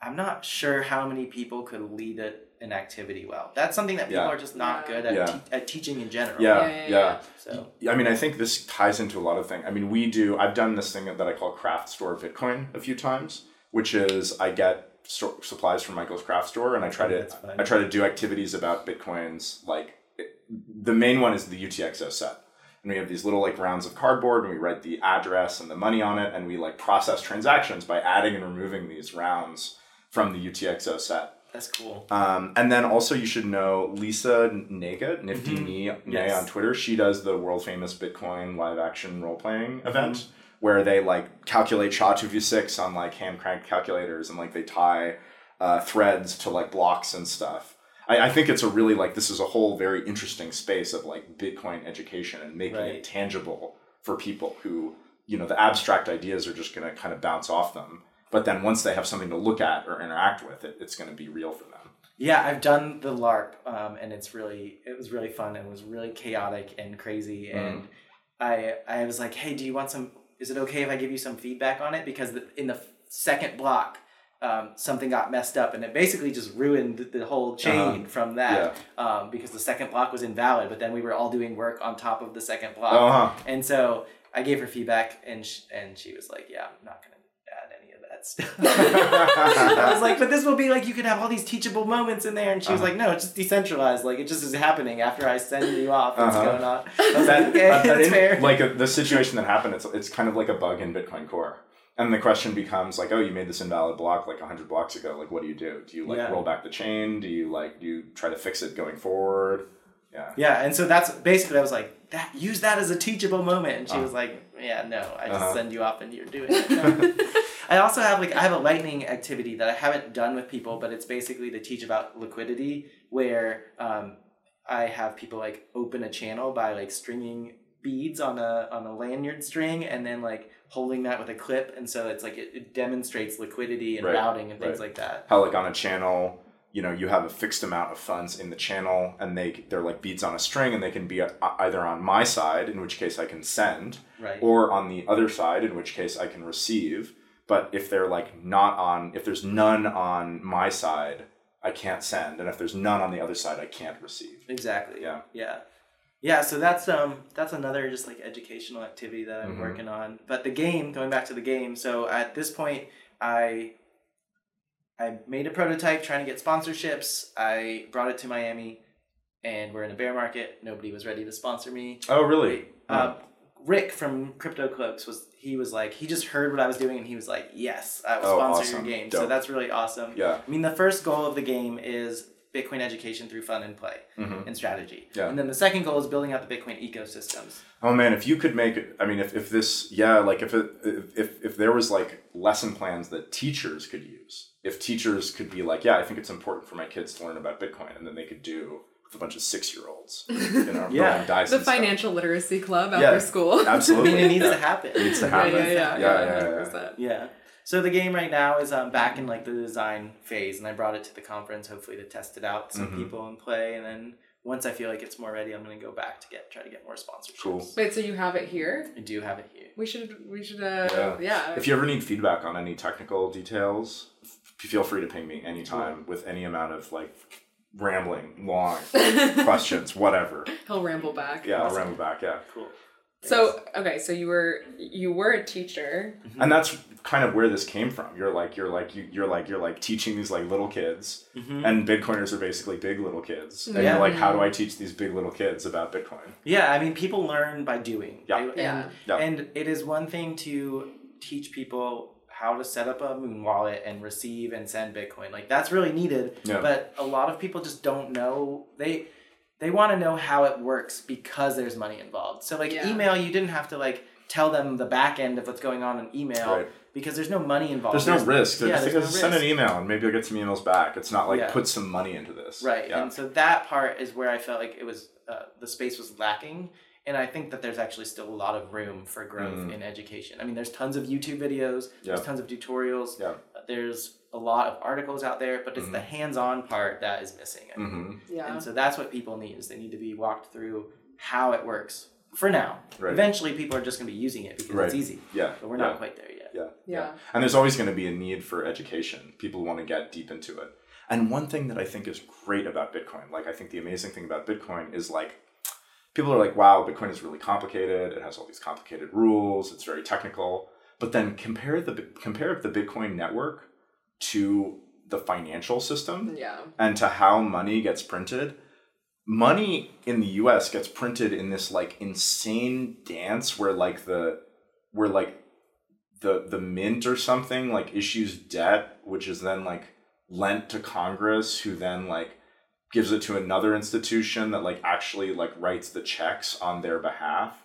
I'm not sure how many people could lead a, an activity well. That's something that people Yeah. are just not good at, Yeah. te- at teaching in general. Yeah, Yeah, yeah. yeah, yeah. So I mean, I think this ties into a lot of things. I mean, we do. I've done this thing that I call craft store Bitcoin a few times, which is I get sto- supplies from Michael's craft store, and I try to fun. I try to do activities about Bitcoins. Like it, the main one is the UTXO set, and we have these little like rounds of cardboard, and we write the address and the money on it, and we like process transactions by adding and removing these rounds from the UTXO set. that's cool. Um, and then also you should know Lisa Neigut, Nifty Mhm. Me Nay Yes. on Twitter. She does the world famous Bitcoin live action role playing Mm-hmm. event where they like calculate SHA two five six on like hand cranked calculators and like they tie uh, threads to like blocks and stuff. I, I think it's a really like this is a whole very interesting space of like Bitcoin education and making Right. it tangible for people who you know the abstract ideas are just going to kind of bounce off them. But then once they have something to look at or interact with, it, it's going to be real for them. Yeah, I've done the LARP, um, and it's really it was really fun and it was really chaotic and crazy. Mhm. And I I was like, hey, do you want some? Is it okay if I give you some feedback on it? Because the, in the second block, um, something got messed up, and it basically just ruined the, whole chain from that. Um, because the second block was invalid, but then we were all doing work on top of the second block, Uh-huh. and so I gave her feedback, and sh- and she was like, yeah, I'm not gonna add any of that stuff. I was like, but this will be like you could have all these teachable moments in there, and she was Uh-huh. like, no, it's just decentralized. Like it just is happening after I send you off. It's Uh-huh. going on. I was that, like, okay, that- that that's in- fair. like uh the situation that happened it's, it's kind of like a bug in bitcoin core and the question becomes like oh you made this invalid block like 100 blocks ago like what do you do do you like Yeah. roll back the chain do you like do you try to fix it going forward yeah yeah, and so that's basically I was like, that use that as a teachable moment, and she Uh-huh. was like, yeah, no, I just Uh-huh. send you off and you're doing it. No. I also have like I have a lightning activity that I haven't done with people, but it's basically to teach about liquidity, where um, I have people like open a channel by like stringing beads on a on a lanyard string and then like holding that with a clip, and so it's like it, it demonstrates liquidity and Right, routing and things right. like that. how like on a channel you know you have a fixed amount of funds in the channel and they they're like beads on a string and they can be either on my side in which case i can send Right. or on the other side, in which case I can receive. But if they're like not on, if there's none on my side, I can't send, and if there's none on the other side, I can't receive. Exactly. Yeah. Yeah. Yeah, so that's um that's another just like educational activity that I'm Mhm. working on. But the game, going back to the game, so at this point I I made a prototype trying to get sponsorships. I brought it to Miami and we're in a bear market. Nobody was ready to sponsor me. Oh, really? Uh, Rick from Crypto Cloaks was he was like he just heard what I was doing and he was like, "Yes, I will Oh, sponsor awesome. your game." So that's really awesome. yeah. I mean, the first goal of the game is Bitcoin education through fun and play hmm and strategy. Yeah. And then the second goal is building out the Bitcoin ecosystems. Oh man, if you could make it, I mean, if, if this, yeah, like if it, if, if if there was like lesson plans that teachers could use, if teachers could be like, yeah, I think it's important for my kids to learn about Bitcoin, and then they could do with a bunch of six year olds, you know, Yeah. rolling dice. the and stuff. financial literacy club Yeah, after school. Absolutely. it needs Yeah. to happen. It needs to yeah, happen. yeah, yeah, Yeah, yeah, yeah, yeah. 100%. Yeah. So the game right now is um, back in like the design phase, and I brought it to the conference hopefully to test it out to some Mhm. people and play. And then once I feel like it's more ready, I'm gonna go back to get try to get more sponsorships. Cool. Wait, so you have it here? I do have it here. We should, we should, uh, Yeah. yeah. If you ever need feedback on any technical details, f- feel free to ping me anytime with any amount of like rambling, long questions, whatever. He'll ramble back. Yeah, I'll ramble back. Yeah, Cool. So okay, so you were you were a teacher. and that's kind of where this came from. You're like you're like you, you're like you're like teaching these like little kids, Mhm. and Bitcoiners are basically big little kids, and Yeah. you're like, how do I teach these big little kids about Bitcoin? Yeah, I mean, people learn by doing. Yeah. They- and, Yeah. Yeah. and it is one thing to teach people how to set up a Muun wallet and receive and send Bitcoin. Like that's really needed. Yeah. But a lot of people just don't know. They they want to know how it works because there's money involved. So like Yeah. email, you didn't have to like tell them the back end of what's going on in email Right. Because there's no money involved. There's no risk. yeah, Just there's because no send an email and maybe you'll get some emails back. It's not like Yeah. put some money into this. Right. Yeah. And so that part is where I felt like it was uh, the space was lacking. And I think that there's actually still a lot of room for growth Mm. in education. I mean, there's tons of YouTube videos, Yeah. there's tons of tutorials, Yeah. uh, there's a lot of articles out there, but it's the hands-on part that is missing. I think. hmm Yeah. And so that's what people need is they need to be walked through how it works for now. Right. Eventually, people are just going to be using it because Right. it's easy, Yeah. but we're yeah. not quite there yet. Yeah. Yeah. And there's always going to be a need for education. People want to get deep into it. And one thing that I think is great about Bitcoin, like I think the amazing thing about Bitcoin is like people are like, wow, Bitcoin is really complicated. It has all these complicated rules. It's very technical. But then compare the compare the Bitcoin network to the financial system Yeah. and to how money gets printed. Money in the US gets printed in this like insane dance where like the where like the the mint or something like issues debt which is then like lent to Congress who then like gives it to another institution that like actually like writes the checks on their behalf.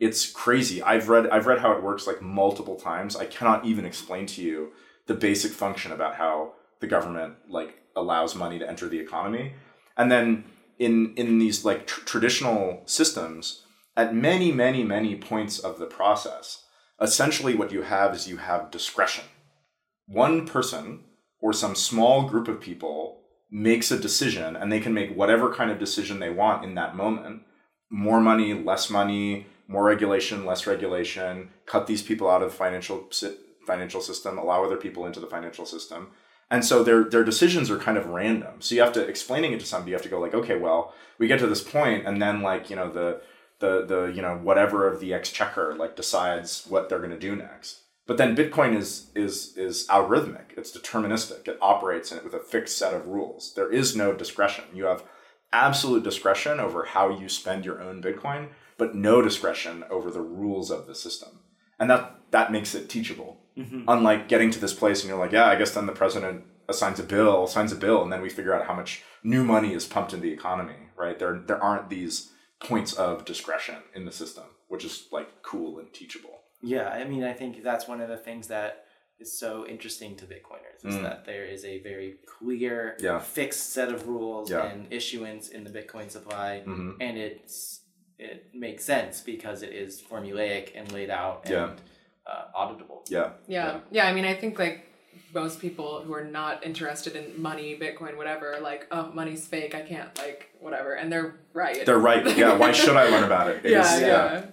It's crazy. I've read I've read how it works like multiple times. I cannot even explain to you the basic function about how the government like allows money to enter the economy. And then in in these like tr- traditional systems at many many many points of the process, essentially what you have is you have discretion. One person or some small group of people makes a decision and they can make whatever kind of decision they want in that moment. More money, less money, more regulation, less regulation, cut these people out of the financial financial system, allow other people into the financial system. And so their their decisions are kind of random. So you have to explaining it to somebody, you have to go like, okay, well, we get to this point, and then like, you know, the the the you know, whatever of the exchequer like decides what they're gonna do next. But then Bitcoin is is is algorithmic. It's deterministic. It operates in it with a fixed set of rules. There is no discretion. You have absolute discretion over how you spend your own Bitcoin, but no discretion over the rules of the system. And that that makes it teachable. Mm-hmm. Unlike getting to this place and you're like, yeah, I guess then the president assigns a bill, signs a bill, and then we figure out how much new money is pumped into the economy, right? There there aren't these points of discretion in the system, which is like cool and teachable. Yeah, I mean, I think that's one of the things that is so interesting to Bitcoiners is Mm. that there is a very clear, Yeah. fixed set of rules Yeah. and issuance in the Bitcoin supply, Mhm. and it's it makes sense because it is formulaic and laid out and Yeah. uh, auditable. Yeah. Yeah. Yeah. I mean, I think like most people who are not interested in money, Bitcoin, whatever, like, oh, money's fake. I can't like whatever, and they're right. They're right. Yeah. Why should I learn about it? It yeah, is- yeah.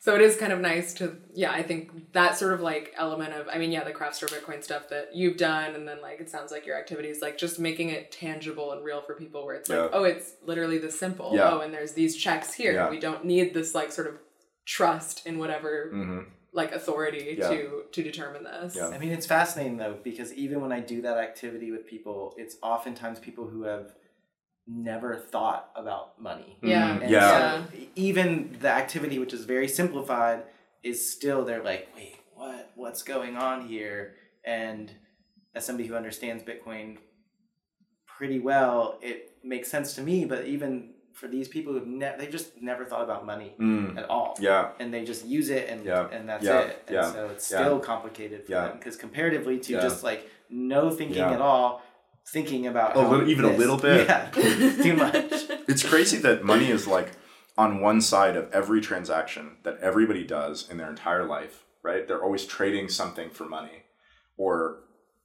So it is kind of nice to, yeah, I think that sort of like element of, I mean, yeah, the craft store Bitcoin stuff that you've done, and then like it sounds like your activities, like just making it tangible and real for people where it's like, Yeah. oh, it's literally this simple. Yeah. Oh, and there's these checks here. Yeah. We don't need this like sort of trust in whatever Mhm. Like authority Yeah. to to determine this. Yeah. I mean, it's fascinating though because even when I do that activity with people, it's oftentimes people who have never thought about money. Yeah. Mhm. And Yeah. so even the activity, which is very simplified, is still they're like, wait, what? What's going on here? And as somebody who understands Bitcoin pretty well, it makes sense to me. But even for these people who've ne- they just never thought about money Mm. at all. Yeah. And they just use it and Yeah. and that's Yeah. it. And Yeah. so it's still complicated for them because comparatively to just like no thinking at all, thinking about A little- even a little bit. Yeah, too much. It's crazy that money is like on one side of every transaction that everybody does in their entire life, right? They're always trading something for money or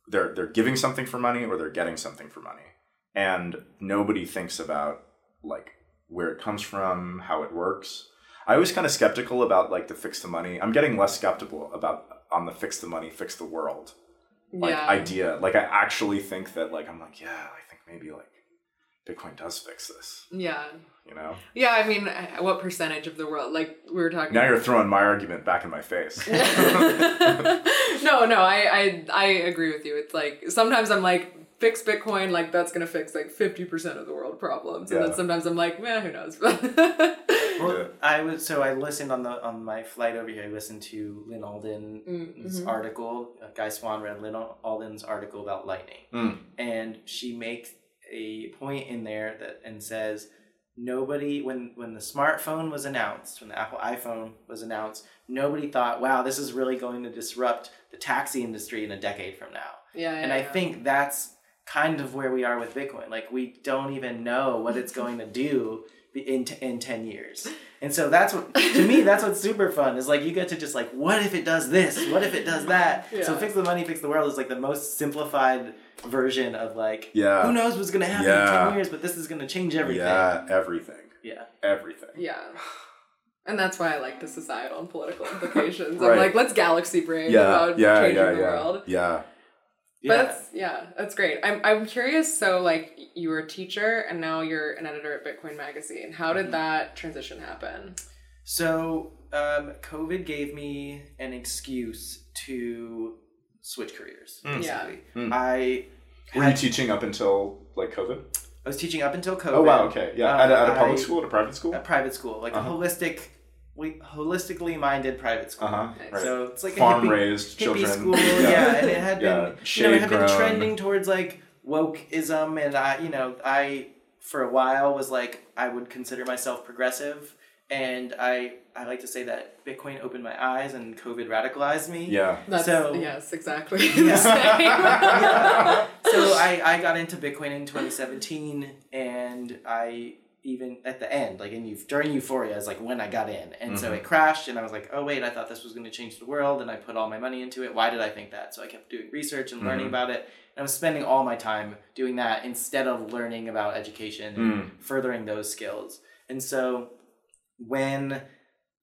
they're they're giving something for money or they're getting something for money. And nobody thinks about like where it comes from, how it works. I was kind of skeptical about like the fix the money. I'm getting less skeptical about on the fix the money, fix the world like yeah. idea. Like I actually think that like I'm like, yeah, I think maybe like Bitcoin does fix this, yeah. you know? Yeah, I mean, uh, what percentage of the world? Like we were talking. Now you're throwing my argument back in my face. no, no, I, I I agree with you. It's like sometimes I'm like fix Bitcoin, like that's gonna fix like fifty percent of the world problems, and Yeah. then sometimes I'm like, man, who knows? Well, Yeah. I was so I listened on the on my flight over here. I listened to Lynn Alden's Mhm. article. Uh, Guy Swan read Lynn Alden's article about lightning, Mm. and she makes a point in there that and says nobody when when the smartphone was announced, when the Apple iPhone was announced, nobody thought, wow, this is really going to disrupt the taxi industry in a decade from now. yeah, yeah and I yeah. think that's kind of where we are with Bitcoin. Like we don't even know what it's going to do in t- in 10 years. And so that's what to me that's what's super fun is like you get to just like what if it does this? What if it does that? So fix the money, fix the world is like the most simplified version of like Yeah. who knows what's going to happen in 10 years, but this is going to change everything. Yeah, everything. Yeah. Everything. Yeah. And that's why I like the societal and political implications. Right. I'm like, let's galaxy brain Yeah, about yeah, changing yeah, the yeah. world. Yeah. But that's yeah, that's great. I'm I'm curious. So like, you were a teacher, and now you're an editor at Bitcoin Magazine. How Mm-hmm. did that transition happen? So, um, COVID gave me an excuse to switch careers. Mm. Yeah. Mm. I Were you teaching up until like COVID? I was teaching up until COVID. Oh wow, okay. Yeah. Um, at, a, at a public I- school, at a private school? A private school, like Uh-huh. a holistic, we holistically minded private school. Uh-huh. Right. So it's like a Farm hippie, raised hippie children. school, yeah. and it had Yeah, been, you know, it had been trending towards like wokeism, and I, you know, I for a while was like I would consider myself progressive, and I I like to say that Bitcoin opened my eyes and COVID radicalized me. Yeah. That's So- yes, exactly. Yeah. Yeah. so I, I got into Bitcoin in 2017, and I even at the end, like in during Euphoria, is like when I got in, and so Mhm. it crashed, and I was like, oh wait, I thought this was going to change the world, and I put all my money into it. Why did I think that? So I kept doing research and learning Mhm. about it. And I was spending all my time doing that instead of learning about education and Mm. furthering those skills. And so when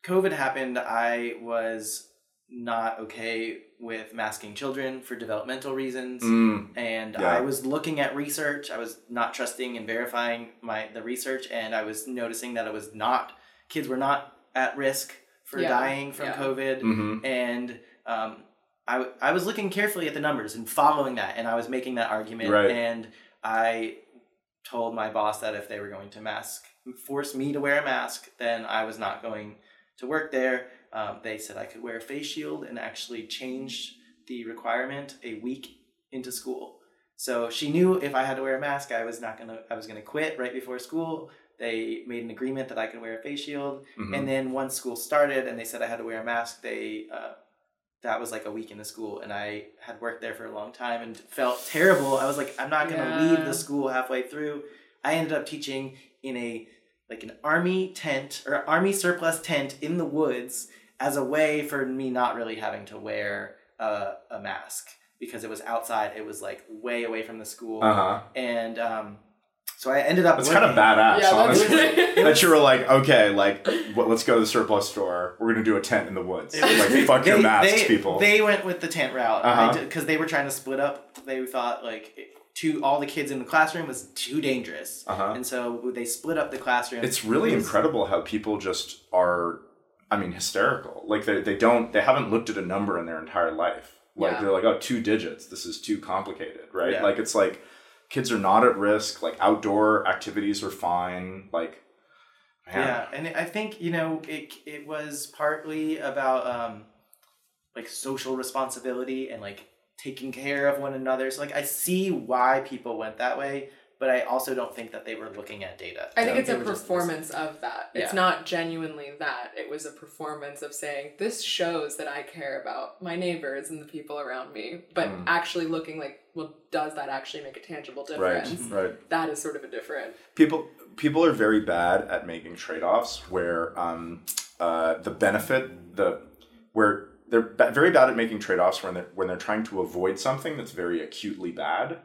COVID happened, I was not okay with masking children for developmental reasons Mm. and Yeah. I was looking at research. I was not trusting and verifying my the research, and I was noticing that it was not kids were not at risk for Yeah, dying from yeah. COVID, hmm and um, I w- I was looking carefully at the numbers and following that, and I was making that argument, Right. and I told my boss that if they were going to mask force me to wear a mask, then I was not going to work there. Um, they said I could wear a face shield and actually changed the requirement a week into school. So she knew if I had to wear a mask, I was not gonna. I was gonna quit right before school. They made an agreement that I could wear a face shield, hmm and then once school started and they said I had to wear a mask, they uh, that was like a week into school, and I had worked there for a long time and felt terrible. I was like, I'm not gonna leave the school halfway through. I ended up teaching in a like an army tent or army surplus tent in the woods as a way for me not really having to wear a, a mask because it was outside. It was like way away from the school, Uh huh. and um, so I ended up. It's kind of working- badass, Yeah, that's- honestly. that you were like, okay, like, what, let's go to the surplus store. We're gonna do a tent in the woods. Was- Like, fuck your they- masks, they, people. They went with the tent route Uh-huh. because they were trying to split up. They thought like it- two all the kids in the classroom was too dangerous, uh-huh. and so they split up the classroom. It's really It was- incredible how people just are, I mean, hysterical. Like they, they don't, they haven't looked at a number in their entire life. Like Yeah. they're like, oh, two digits. This is too complicated, right? Yeah. Like it's like kids are not at risk. Like outdoor activities are fine. Like, man. Yeah, and I think you know it. It was partly about um, like social responsibility and like taking care of one another. So like I see why people went that way, but I also don't think that they were looking at data. I think They it's a performance of that. It's Yeah. not genuinely that. It was a performance of saying, this shows that I care about my neighbors and the people around me, but Mm. actually looking like, well, does that actually make a tangible difference? right. right. That is sort of a different. people people are very bad at making trade-offs where um, uh, the benefit the where they're ba- very bad at making trade-offs when they're when they're trying to avoid something that's very acutely bad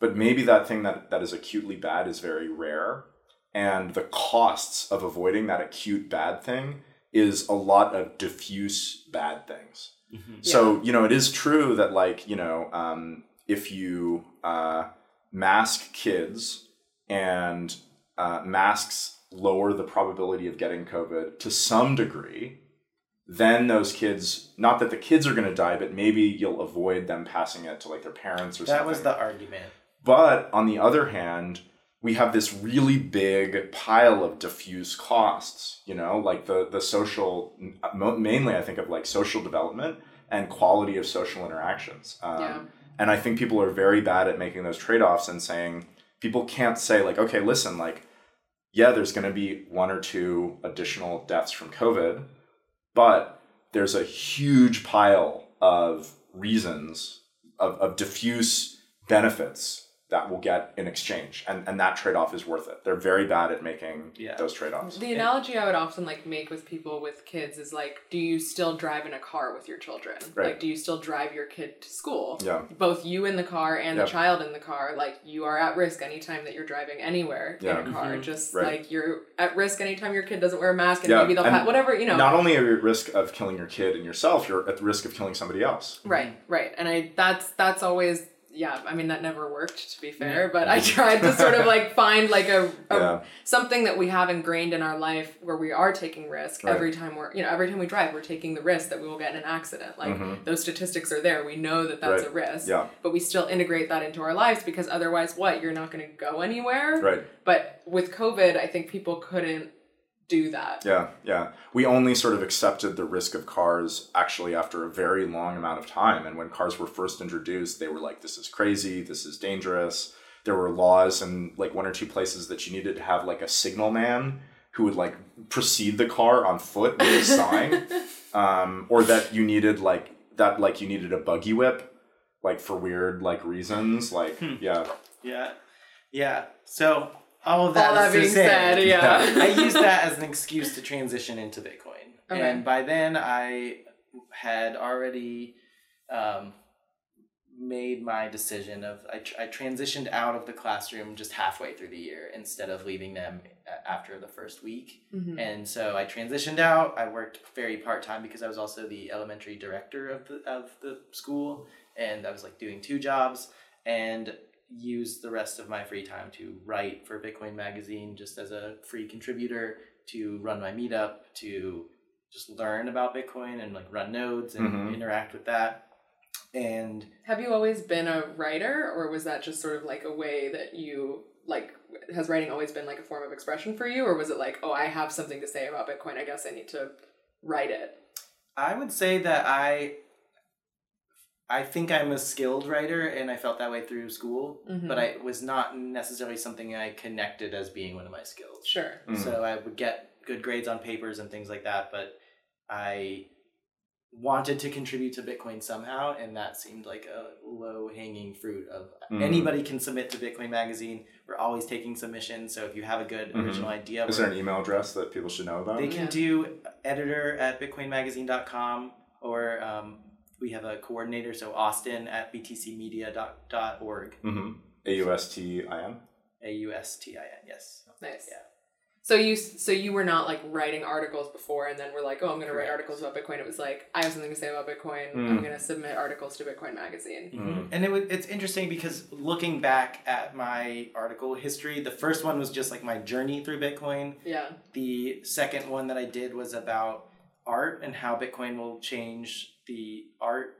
but maybe that thing that, that is acutely bad is very rare and the costs of avoiding that acute bad thing is a lot of diffuse bad things Mhm. so you know, it is true that like you know, um, if you uh, mask kids and uh, masks lower the probability of getting COVID to some degree, then those kids, not that the kids are going to die, but maybe you'll avoid them passing it to like their parents or something. That was the argument. But on the other hand, we have this really big pile of diffuse costs, you know, like the, the social, mainly I think of like social development and quality of social interactions. Um, Yeah. And I think people are very bad at making those trade offs and saying, people can't say, like, okay, listen, like, yeah, there's going to be one or two additional deaths from COVID, but there's a huge pile of reasons, of, of diffuse benefits that we'll get in exchange and and that trade-off is worth it they're very bad at making Yeah. those trade-offs The analogy I would often like make with people with kids is like, do you still drive in a car with your children? Right. Like, do you still drive your kid to school? Yeah. Both you in the car and Yep. the child in the car, like you are at risk anytime that you're driving anywhere Yeah. in a car. Mhm. Just Right. like you're at risk anytime your kid doesn't wear a mask and Yeah, maybe they'll and have whatever you know. not only are you at risk of killing your kid and yourself you're at the risk of killing somebody else Right, right. And I that's that's always yeah, I mean that never worked to be fair, but I tried to sort of like find like a, a Yeah. something that we have ingrained in our life where we are taking risk Right. every time we're you know, every time we drive, we're taking the risk that we will get in an accident. Like Mhm. those statistics are there. We know that that's Right. a risk. Yeah. But we still integrate that into our lives because otherwise what? You're not gonna go anywhere. right But with COVID, I think people couldn't do that. Yeah, yeah. We only sort of accepted the risk of cars actually after a very long amount of time. And when cars were first introduced, they were like, this is crazy, this is dangerous. There were laws in like one or two places that you needed to have like a signal man who would like precede the car on foot with a sign. um, or that you needed like that like you needed a buggy whip like for weird like reasons. Like yeah. Yeah. Yeah. So all of that All is that being say, said, yeah. I used that as an excuse to transition into Bitcoin. Okay. And by then I had already um, made my decision of I, tr- I transitioned out of the classroom just halfway through the year instead of leaving them after the first week. Mhm. And so I transitioned out. I worked very part time because I was also the elementary director of the of the school, and I was like doing two jobs and used the rest of my free time to write for Bitcoin Magazine just as a free contributor, to run my meetup, to just learn about Bitcoin and like run nodes and Mhm. interact with that. And Have you always been a writer, or was that just sort of like a way that you like? Has writing always been like a form of expression for you, or was it like, oh, I have something to say about Bitcoin, I guess I need to write it? I would say that I I think I'm a skilled writer and I felt that way through school, Mhm. but I was not necessarily something I connected as being one of my skills. Sure. Mhm. So I would get good grades on papers and things like that, but I wanted to contribute to Bitcoin somehow and that seemed like a low hanging fruit of Mhm. anybody can submit to Bitcoin magazine. We're always taking submissions, so if you have a good Mhm. original idea, Is there an email address that people should know about? they can Yeah. do editor at bitcoinmagazine.com or um, we have a coordinator, so Austin at btcmedia.org. Mm-hmm. A U S T I N. A U S T I N, yes. Nice. Yeah. So you so you were not like writing articles before, and then we're like, oh, I'm going to write articles about Bitcoin. It was like, I have something to say about Bitcoin. Mm. I'm going to submit articles to Bitcoin Magazine. Mhm. And it was, it's interesting because looking back at my article history, the first one was just like my journey through Bitcoin. Yeah. The second one that I did was about art and how Bitcoin will change the art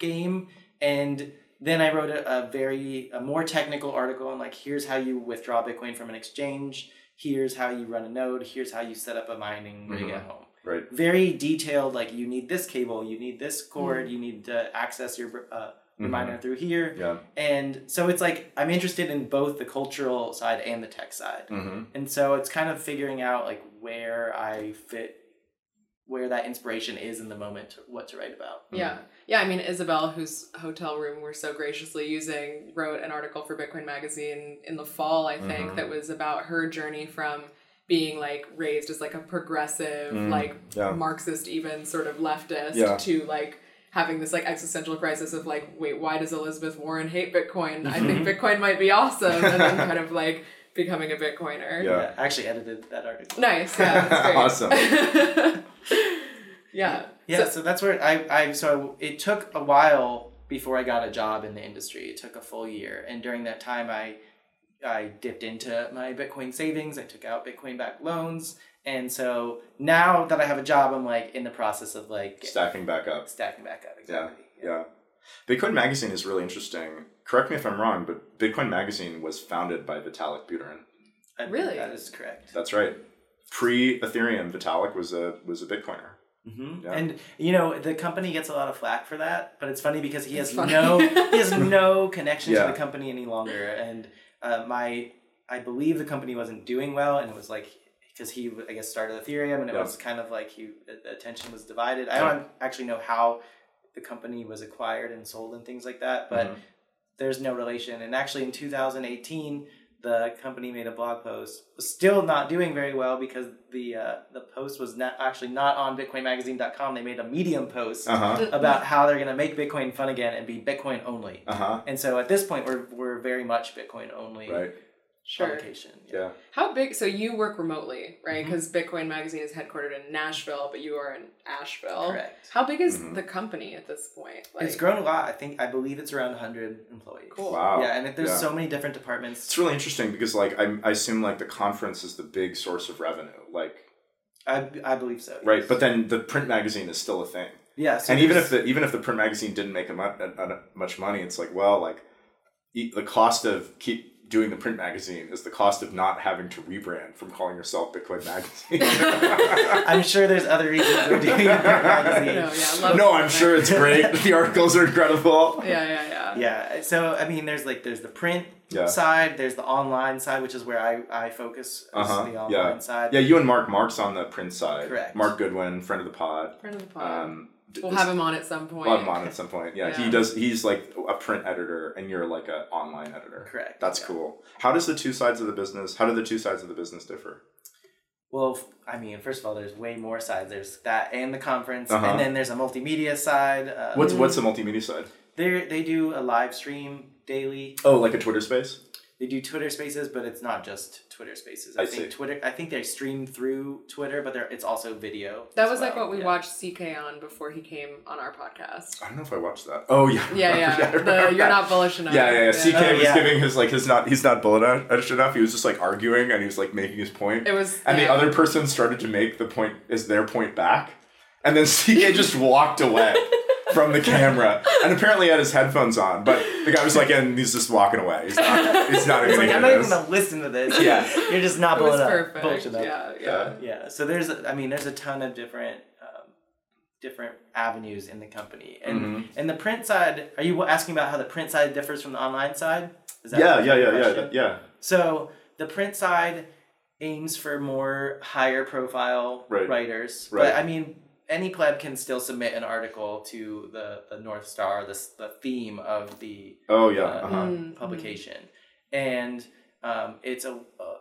game. And then I wrote a, a very a more technical article on like here's how you withdraw Bitcoin from an exchange, here's how you run a node, here's how you set up a mining rig Mhm. at home. Right. Very detailed, like you need this cable, you need this cord, you need to access your uh, your Mhm. miner through here. Yeah. And so it's like I'm interested in both the cultural side and the tech side. Mm-hmm. And so it's kind of figuring out like where I fit where that inspiration is in the moment, what to write about. Yeah. Yeah. I mean, Isabel, whose hotel room we're so graciously using, wrote an article for Bitcoin Magazine in the fall, I think, Mhm. that was about her journey from being like raised as like a progressive, Mm, like yeah. Marxist, even sort of leftist, Yeah. to like having this like existential crisis of like, wait, why does Elizabeth Warren hate Bitcoin? I think Bitcoin might be awesome. And then kind of like becoming a Bitcoiner. Yeah. I actually edited that article. Nice. Yeah. That's. Awesome. yeah. Yeah, So- so, that's where I, I so it took a while before I got a job in the industry. It took a full year, and during that time, I I dipped into my Bitcoin savings. I took out Bitcoin backed loans, and so now that I have a job, I'm like in the process of like Stacking back up. stacking back up. Yeah. Exactly. Yeah. Bitcoin Magazine is really interesting. Correct me if I'm wrong, but Bitcoin Magazine was founded by Vitalik Buterin. I Really? that is correct. That's right. Pre Ethereum, Vitalik was a was a Bitcoiner. hmm Yeah. And you know the company gets a lot of flack for that, but it's funny because he It's has funny. no he has no connection Yeah. to the company any longer, and uh, my I believe the company wasn't doing well, and it was like because he I guess started Ethereum, and it Yeah. was kind of like he the attention was divided. I don't actually know how the company was acquired and sold and things like that, but Mhm. There's no relation. And actually, in 2018, the company made a blog post, still not doing very well because the uh, the post was not actually not on BitcoinMagazine.com. They made a Medium post Uh huh. about how they're going to make Bitcoin fun again and be Bitcoin only. Uh huh. And so at this point, we're we're very much Bitcoin only Right. Sure. publication. Yeah. How big? So you work remotely, right? Because Bitcoin Magazine is headquartered in Nashville, but you are in Asheville. Correct. How big is Mhm. the company at this point? it's grown a lot. I think I believe it's around 100 employees. Cool. Wow. Yeah, and there's Yeah. so many different departments. It's really interesting because like I, I assume like the conference is the big source of revenue, like I, I believe so. right. yes. But then the print magazine is still a thing, yeah, so and even if the even if the print magazine didn't make a mu- a, a, much money, it's like well, like e- the cost of keep doing the print magazine is the cost of not having to rebrand from calling yourself Bitcoin Magazine. I'm sure there's other reasons we're doing the print magazine. No, yeah, I love no, print I'm sure it's great. The articles are incredible. Yeah, yeah, yeah. Yeah, so I mean, there's like there's the print Yeah. side, there's the online side, which is where I I focus Uh-huh, the online yeah. side. Yeah, you and Mark. Mark's on the print side. Correct. Mark Goodwin, friend of the pod. Friend of the pod. Um, d- we'll this- have him on at some point. We'll have him on at some point. Yeah, he does. He's like a print editor, and you're like an online editor. Correct. That's yeah. cool. How does the two sides of the business? How do the two sides of the business differ? Well, I mean, first of all, there's way more sides. There's that and the conference, Uh-huh. and then there's a multimedia side. Uh, What's what's the multimedia side? they they do a live stream daily. Oh, like a Twitter space. They do Twitter Spaces, but it's not just Twitter Spaces. I I, think see. Twitter. I think they stream through Twitter, but they're, it's also video. that as was like what we Yeah. watched CK on before he came on our podcast. I don't know if I watched that. Oh yeah. Yeah, yeah. I the, you're that. not bullish enough. Yeah, yeah, yeah. CK Oh, was yeah. giving his like his not he's not bullish enough. He was just like arguing and he was like making his point. It was. And the other person started to make the point is their point back. And then CK just walked away from the camera. And apparently he had his headphones on. But the guy was like, and he's just walking away. He's not he's not It's even like I'm gonna not this. even gonna listen to this. Yeah. you're just not It was bullish perfect. bullish enough. Yeah, yeah. Yeah. Yeah. So there's, I mean, there's a ton of different, um, different avenues in the company, and Mhm. and the print side. Are you asking about how the print side differs from the online side? Is that Yeah, yeah, yeah, question? yeah, yeah. So the print side aims for more higher profile Right. writers, Right. but I mean, any pleb can still submit an article to the the North Star, the the theme of the Oh yeah. uh, Uh-huh. Mm. publication, and um, it's a. Uh,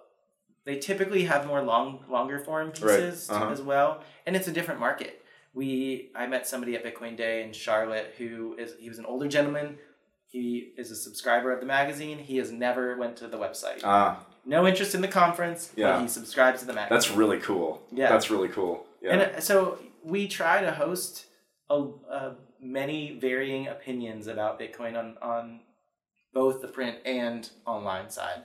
they typically have more long, longer form pieces uh-huh. as well, and it's a different market. We, I met somebody at Bitcoin Day in Charlotte who is he was an older gentleman. He is a subscriber of the magazine. He has never went to the website. Ah, no interest in the conference, Yeah. but he subscribes to the magazine. that's really cool. Yeah. That's really cool. Yeah. And uh, so we try to host a, uh, many varying opinions about Bitcoin on, on both the print and online side.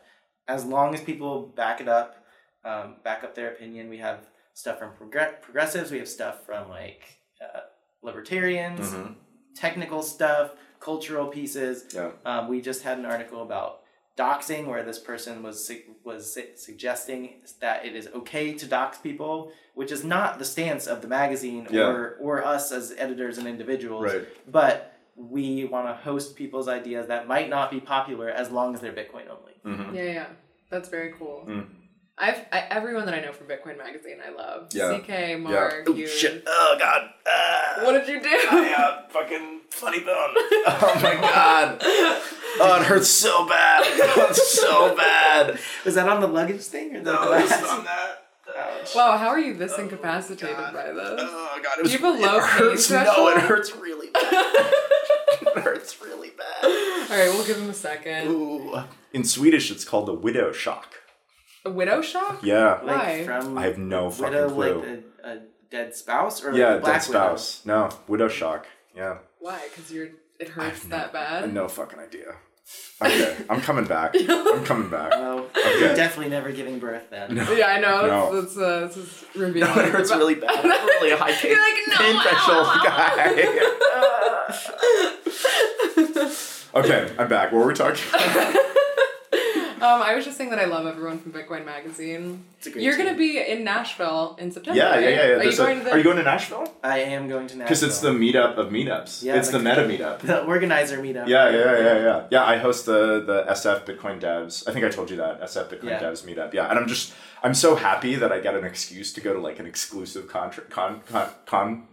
As long as people back it up, um, back up their opinion, we have stuff from progr- progressives, we have stuff from like uh, libertarians, Mhm. technical stuff, cultural pieces. Yeah. Um, we just had an article about doxing where this person was su- was su- suggesting that it is okay to dox people, which is not the stance of the magazine Yeah. or or us as editors and individuals. Right. But we want to host people's ideas that might not be popular as long as they're Bitcoin only. Mhm. Yeah, yeah. That's very cool. Mm. I've I, everyone that I know from Bitcoin Magazine, I love. Yeah. CK, Mark, Oh you. shit. Oh god. Ah. What did you do? I uh, fucking funny bone. Oh my god. Oh, it hurts so bad. It hurts so bad. Was that on the luggage thing or the No, it's glass? on that. Ouch. wow, how are you this incapacitated God. by this? Oh god, it Do you have a low it pain hurts. No, it hurts really bad. it hurts really bad. All right, we'll give him a second. Ooh. In Swedish, it's called the widow shock. A widow shock? Yeah. Like Why? from I have no widow, fucking clue. like a, a dead spouse or like yeah, a black dead spouse. No, widow shock. Yeah. Why? Because you're it I hurts have that I have bad. no fucking idea. Okay, I'm coming back. I'm coming back. Widow? Oh, Okay. you're definitely never giving birth then. No. Yeah, I know. No. That's, that's, uh, this is revealing. No, it hurts really bad. I'm really a high pain, You're like, no, pain ow, threshold ow, guy. okay, I'm back. What were we talking about? Um, I was just saying that I love everyone from Bitcoin Magazine. It's a great You're gonna be in Nashville in September. Yeah, yeah, right? yeah. yeah. Are you There's a- going to the? are you going to Nashville? I am going to Nashville. Because it's the meetup of meetups. Yeah, it's the the- meta meetup. the organizer meetup. Yeah, yeah, yeah, yeah. Yeah, I host the the SF Bitcoin Devs. I think I told you that SF Bitcoin Yeah. Devs meetup. Yeah, and I'm just I'm so happy that I get an excuse to go to like an exclusive contra- con, con con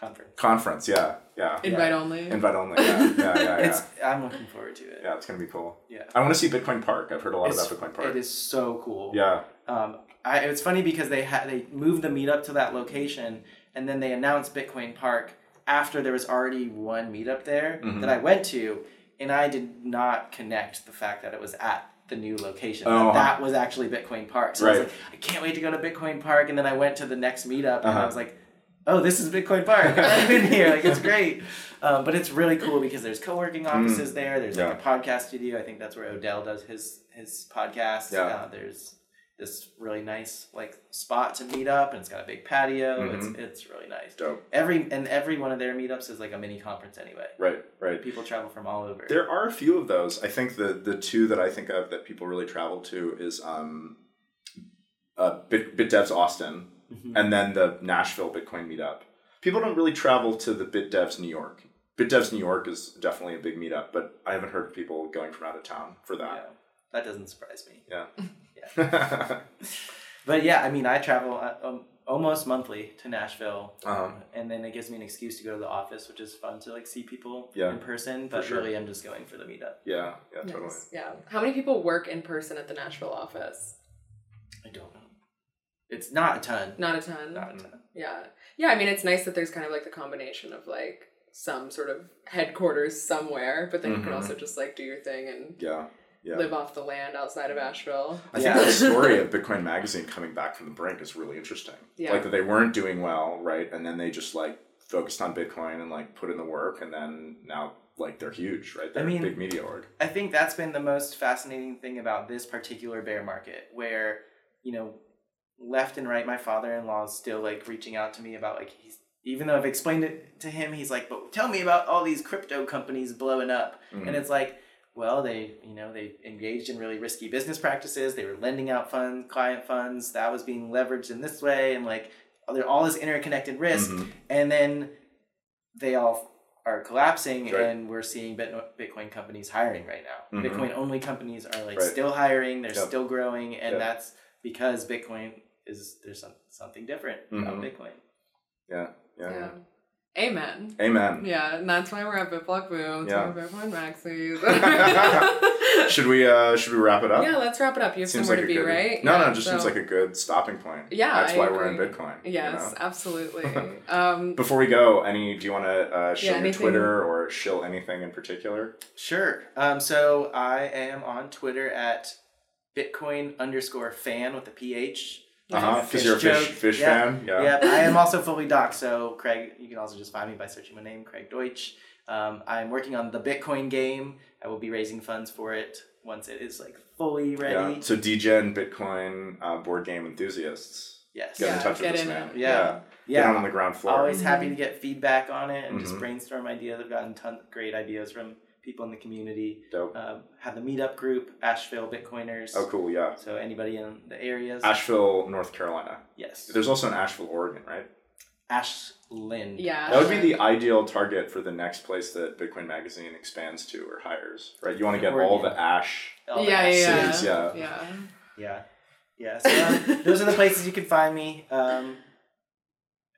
Conference. conference. Yeah, Yeah. Invite only. Invite only. Yeah. Yeah. Yeah. Yeah. It's I'm looking forward to it. yeah. It's gonna be cool. Yeah. I want to see Bitcoin Park. I've heard a lot It's- about Bitcoin Park. It is so cool. Yeah. Um, I, it's funny because they had they moved the meetup to that location, and then they announced Bitcoin Park after there was already one meetup there Mhm. that I went to, and I did not connect the fact that it was at the new location. Oh, that, that was actually Bitcoin Park. So I was Right. like, I can't wait to go to Bitcoin Park, and then I went to the next meetup, and Uh-huh. I was like. Oh, this is Bitcoin Park. I've been here. Like it's great, um, but it's really cool because there's co-working offices there. There's like Mm. Yeah. a podcast studio. I think that's where Odell does his his podcast. Yeah. Uh, there's this really nice like spot to meet up, and it's got a big patio. Mhm. It's it's really nice. Dope. Every and every one of their meetups is like a mini conference anyway. Right. Right. People travel from all over. There are a few of those. I think the the two that I think of that people really travel to is um, uh, Bit, BitDevs Austin Mhm. and then the Nashville Bitcoin meetup. People don't really travel to the BitDevs New York. BitDevs New York is definitely a big meetup, but I haven't heard of people going from out of town for yeah, that. that doesn't surprise me. Yeah. Yeah. But yeah, I mean, I travel uh, um, almost monthly to Nashville, Uh-huh. and then it gives me an excuse to go to the office, which is fun to like see people Yeah, in person. But sure. really, I'm just going for the meetup. yeah. Yeah. Totally. Nice. Yeah. How many people work in person at the Nashville office? I don't know. It's not a ton. Not a ton. Not a ton. Yeah. Yeah, I mean it's nice that there's kind of like the combination of like some sort of headquarters somewhere, but then you can Mhm. also just like do your thing and Yeah. Yeah. live off the land outside of Asheville. I think Yeah. the story of Bitcoin Magazine coming back from the brink is really interesting. Yeah. Like that they weren't doing well, right? And then they just like focused on Bitcoin and like put in the work, and then now like they're huge, right? They're mean- a big media org. I think that's been the most fascinating thing about this particular bear market, where you know, left and right, my father-in-law is still like reaching out to me about like he's even though I've explained it to him, he's like, "But tell me about all these crypto companies blowing up," Mhm. and it's like. Well, they you know they engaged in really risky business practices. They were lending out funds, client funds that was being leveraged in this way, and like they're all this interconnected risk. Mhm. and then they all are collapsing Right. and we're seeing bitcoin companies hiring right now Mhm. bitcoin only companies are like Right. still hiring they're Yep. still growing and Yep. that's because bitcoin is there's some, something different about Mhm. bitcoin Yeah. Yeah. Yeah. Amen. Amen. Yeah, and that's why we're at BitBlock Boom. That's Yeah. Bitcoin Maxis. should we uh should we wrap it up? yeah, let's wrap it up. You have Seems somewhere like to a be, good, right? No, yeah, no, it just seems like a good stopping point. Yeah, that's I why we're in agree. Bitcoin. you Yes, know? absolutely. Um, Before we go, any do you want to uh, show Yeah, your Twitter or shill anything in particular? sure um, so i am on twitter at bitcoin underscore fan with a ph Uh huh. Because you're a fish joke. fish Yeah. fan. Yeah. Yep, I am also fully docked. So Craig, you can also just find me by searching my name, Craig Deutsch. Um, I'm working on the Bitcoin game. I will be raising funds for it once it is like fully ready. Yeah. So DGen Bitcoin uh, board game enthusiasts. Yes. Get in touch get with this in man. it. Yeah. Get on Yeah. on the ground floor. Always happy Mhm. to get feedback on it and just Mhm. brainstorm ideas. I've gotten tons of great ideas from people in the community. Dope. Um, have the meetup group, Asheville Bitcoiners. Oh, cool. Yeah. So anybody in the areas. Asheville, North Carolina. yes. There's also an Asheville, Oregon, right? Ashland. yeah. That would be the ideal target for the next place that Bitcoin Magazine expands to or hires, right? You want to get all the Ash. All the yeah, Ash yeah, yeah. yeah. Yeah. Yeah. So um, those are the places you can find me. Um,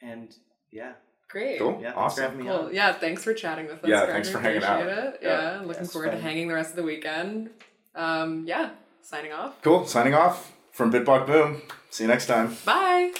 and yeah. Great. Cool. Yeah. Awesome. for having me Cool. on. Yeah, thanks for chatting with us. Yeah, Gregor. thanks for hanging out. It. Yeah. Yeah, looking it's forward to hanging the rest of the weekend. Um, yeah, signing off. Cool. Signing off from BitBlock Boom. See you next time. Bye.